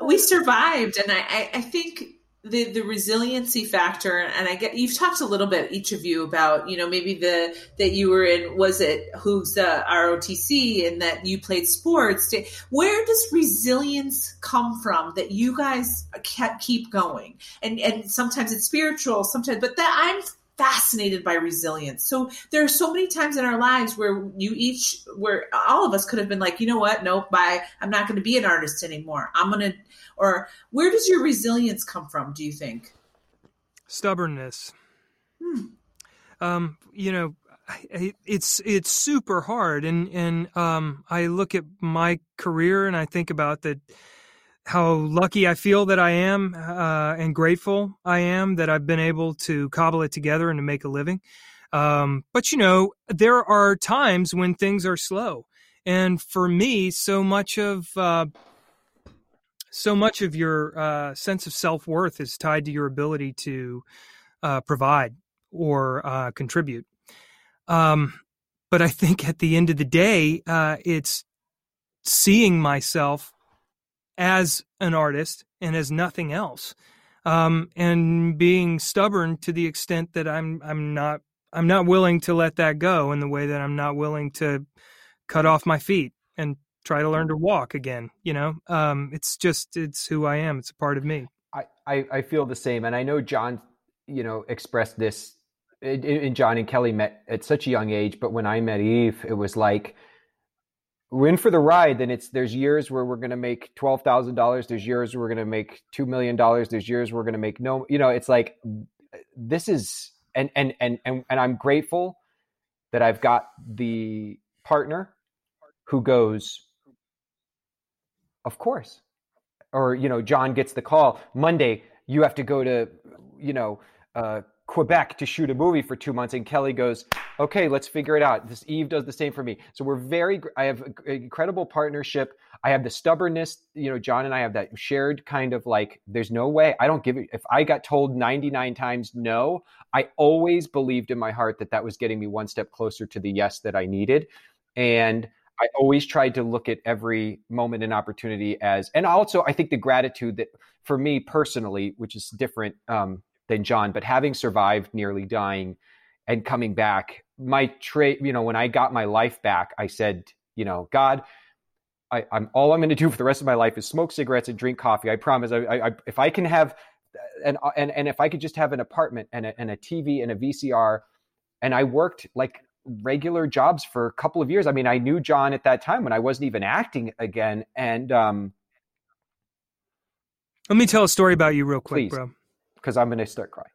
C: we survived and I, I think the the resiliency factor and i get you've talked a little bit each of you about you know maybe the that you were in was it who's the uh, rotc and that you played sports. Where does resilience come from that you guys kept keep going? And and sometimes it's spiritual sometimes but that i'm fascinated by resilience. So there are so many times in our lives where you each, where all of us could have been like, you know what? Nope, bye. I'm not going to be an artist anymore. I'm going to, or where does your resilience come from, do you think?
D: Stubbornness. Hmm. Um, you know, it's it's super hard and and um I look at my career and I think about that how lucky I feel that I am uh, and grateful I am that I've been able to cobble it together and to make a living. Um, but you know, there are times when things are slow, and for me, so much of uh, so much of your uh, sense of self worth is tied to your ability to uh, provide or uh, contribute. Um, but I think at the end of the day, uh, it's seeing myself as an artist and as nothing else, um, and being stubborn to the extent that I'm I'm not I'm not willing to let that go in the way that I'm not willing to cut off my feet and try to learn to walk again. You know, um, it's just it's who I am. It's a part of me.
E: I, I, I feel the same, and I know John, you know, expressed this. And John and Kelly met at such a young age, but when I met Eve, it was like we're in for the ride. Then it's there's years where we're going to make twelve thousand dollars. There's years where we're going to make two million dollars. There's years we're going to make no. You know, it's like this is and and and and and I'm grateful that I've got the partner who goes of course. Or, you know, John gets the call Monday, you have to go to, you know, uh, Quebec to shoot a movie for two months. And Kelly goes, okay, let's figure it out. This Eve does the same for me. So we're very, I have an incredible partnership. I have the stubbornness, you know, John and I have that shared kind of like, there's no way I don't give it. If I got told 99 times no, I always believed in my heart that that was getting me one step closer to the yes that I needed. And I always tried to look at every moment and opportunity as, and also I think the gratitude that for me personally, which is different um, than John, but having survived nearly dying and coming back, my trade, you know, when I got my life back, I said, you know, God, I, am all I'm going to do for the rest of my life is smoke cigarettes and drink coffee. I promise. I, I, if I can have, and and and if I could just have an apartment and a, and a TV and a VCR, and I worked like regular jobs for a couple of years. I mean, I knew John at that time when I wasn't even acting again, and um,
D: let me tell a story about you real quick,
E: please,
D: bro.
E: Because I'm going to start crying.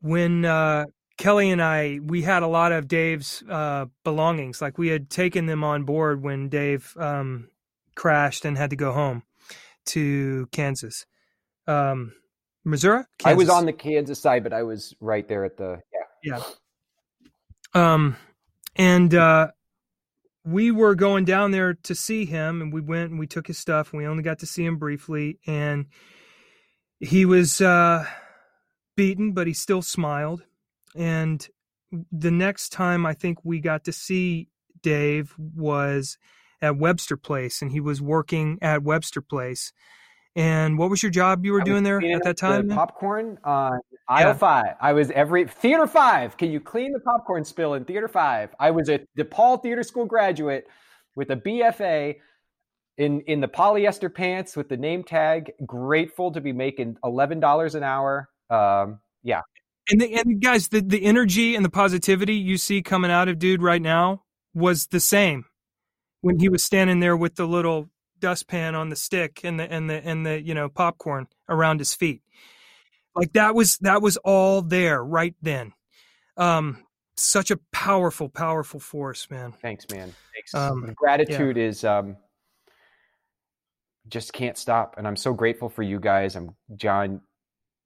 D: When uh, Kelly and I, we had a lot of Dave's uh, belongings. Like we had taken them on board when Dave um, crashed and had to go home to Kansas, um, Missouri. Kansas.
E: I was on the Kansas side, but I was right there at the
D: yeah. Yeah. Um, and uh, we were going down there to see him, and we went and we took his stuff. And we only got to see him briefly, and he was uh, beaten, but he still smiled and the next time I think we got to see Dave was at Webster Place, and he was working at Webster Place. And what was your job you were
E: I
D: doing there at that time?
E: The popcorn on aisle yeah. five. I was every theater five. Can you clean the popcorn spill in theater five? I was a DePaul Theater School graduate with a BFA in in the polyester pants with the name tag. Grateful to be making eleven dollars an hour. Um, yeah,
D: and the, and guys, the, the energy and the positivity you see coming out of dude right now was the same when he was standing there with the little dustpan on the stick and the and the and the you know popcorn around his feet. Like that was that was all there right then. Um, such a powerful, powerful force, man.
E: Thanks, man. Thanks. Um, Gratitude yeah. is um, just can't stop, and I'm so grateful for you guys. I'm John.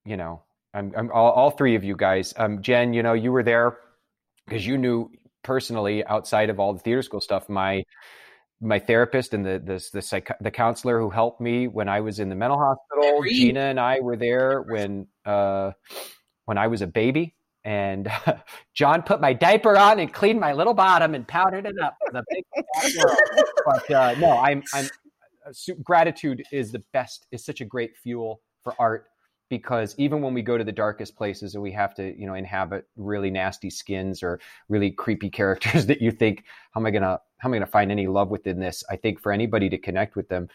E: You know, I'm, I'm all, all, three of you guys. Um, Jen, you know, you were there because you knew personally, outside of all the theater school stuff, my my therapist and the the the, psych, the counselor who helped me when I was in the mental hospital. Gina and I were there when uh, when I was a baby, and John put my diaper on and cleaned my little bottom and powdered it up for the big world. But uh, no, I'm I'm gratitude is the best. is such a great fuel for art because even when we go to the darkest places and we have to you know inhabit really nasty skins or really creepy characters that you think how am i gonna how am i gonna find any love within this i think for anybody to connect with them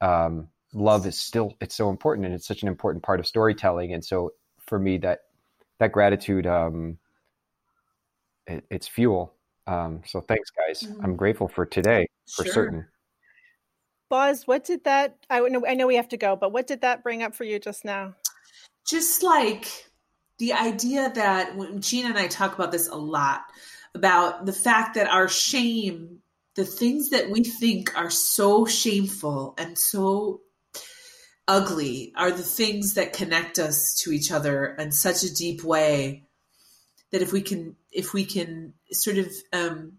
E: um, love is still it's so important and it's such an important part of storytelling and so for me that that gratitude um, it, it's fuel um, so thanks guys mm-hmm. i'm grateful for today for sure. certain
B: Boz, what did that? I know, I know we have to go, but what did that bring up for you just now?
A: just like the idea that when Gina and I talk about this a lot about the fact that our shame, the things that we think are so shameful and so ugly, are the things that connect us to each other in such a deep way that if we can, if we can sort of um,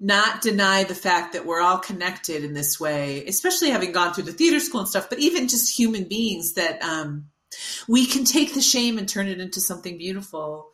A: not deny the fact that we're all connected in this way, especially having gone through the theater school and stuff, but even just human beings that um, we can take the shame and turn it into something beautiful.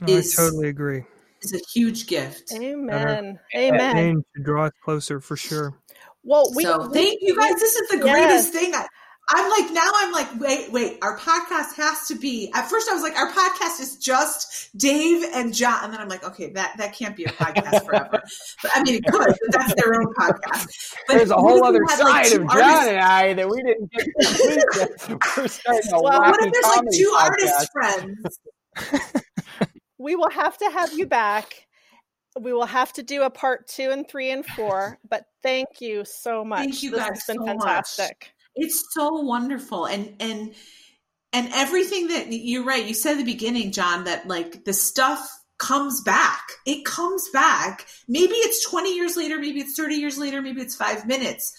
D: No, is, I totally agree.
A: It's a huge gift.
B: Amen. Uh, Amen.
D: To draw us closer for sure.
B: Well, we,
A: so,
B: we,
A: thank you guys. This is the greatest yes. thing. I, I'm like, now I'm like, wait, wait, our podcast has to be, at first I was like, our podcast is just Dave and John. And then I'm like, okay, that, that can't be a podcast forever. But I mean, it could, but that's their own podcast. But
E: There's a whole other side like of John artists, and I that we didn't get to We're starting a well, what if there's like two podcast.
A: artist friends?
B: we will have to have you back we will have to do a part two and three and four. But thank you so much.
A: Thank you
B: this
A: guys
B: has been
A: so
B: fantastic.
A: Much. It's so wonderful. And and and everything that you're right, you said at the beginning, John, that like the stuff comes back. It comes back. Maybe it's 20 years later, maybe it's 30 years later, maybe it's five minutes.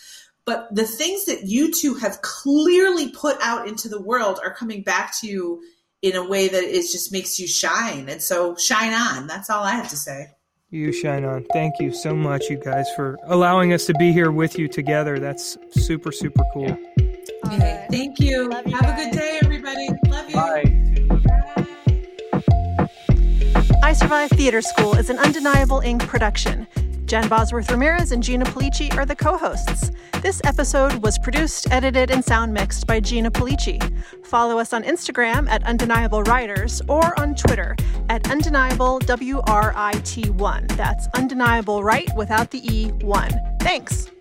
A: But the things that you two have clearly put out into the world are coming back to you in a way that it just makes you shine. And so shine on. That's all I have to say.
D: You shine on. Thank you so much, you guys, for allowing us to be here with you together. That's super, super cool.
A: Okay, thank you. You Have guys. a good day, everybody. Love you. Bye.
B: I Survive Theater School is an Undeniable Inc. production. Jen Bosworth Ramirez and Gina Pulice are the co hosts. This episode was produced, edited, and sound mixed by Gina Pulice. Follow us on Instagram at Undeniable Writers or on Twitter at Undeniable WRIT1. That's Undeniable Right without the E1. Thanks.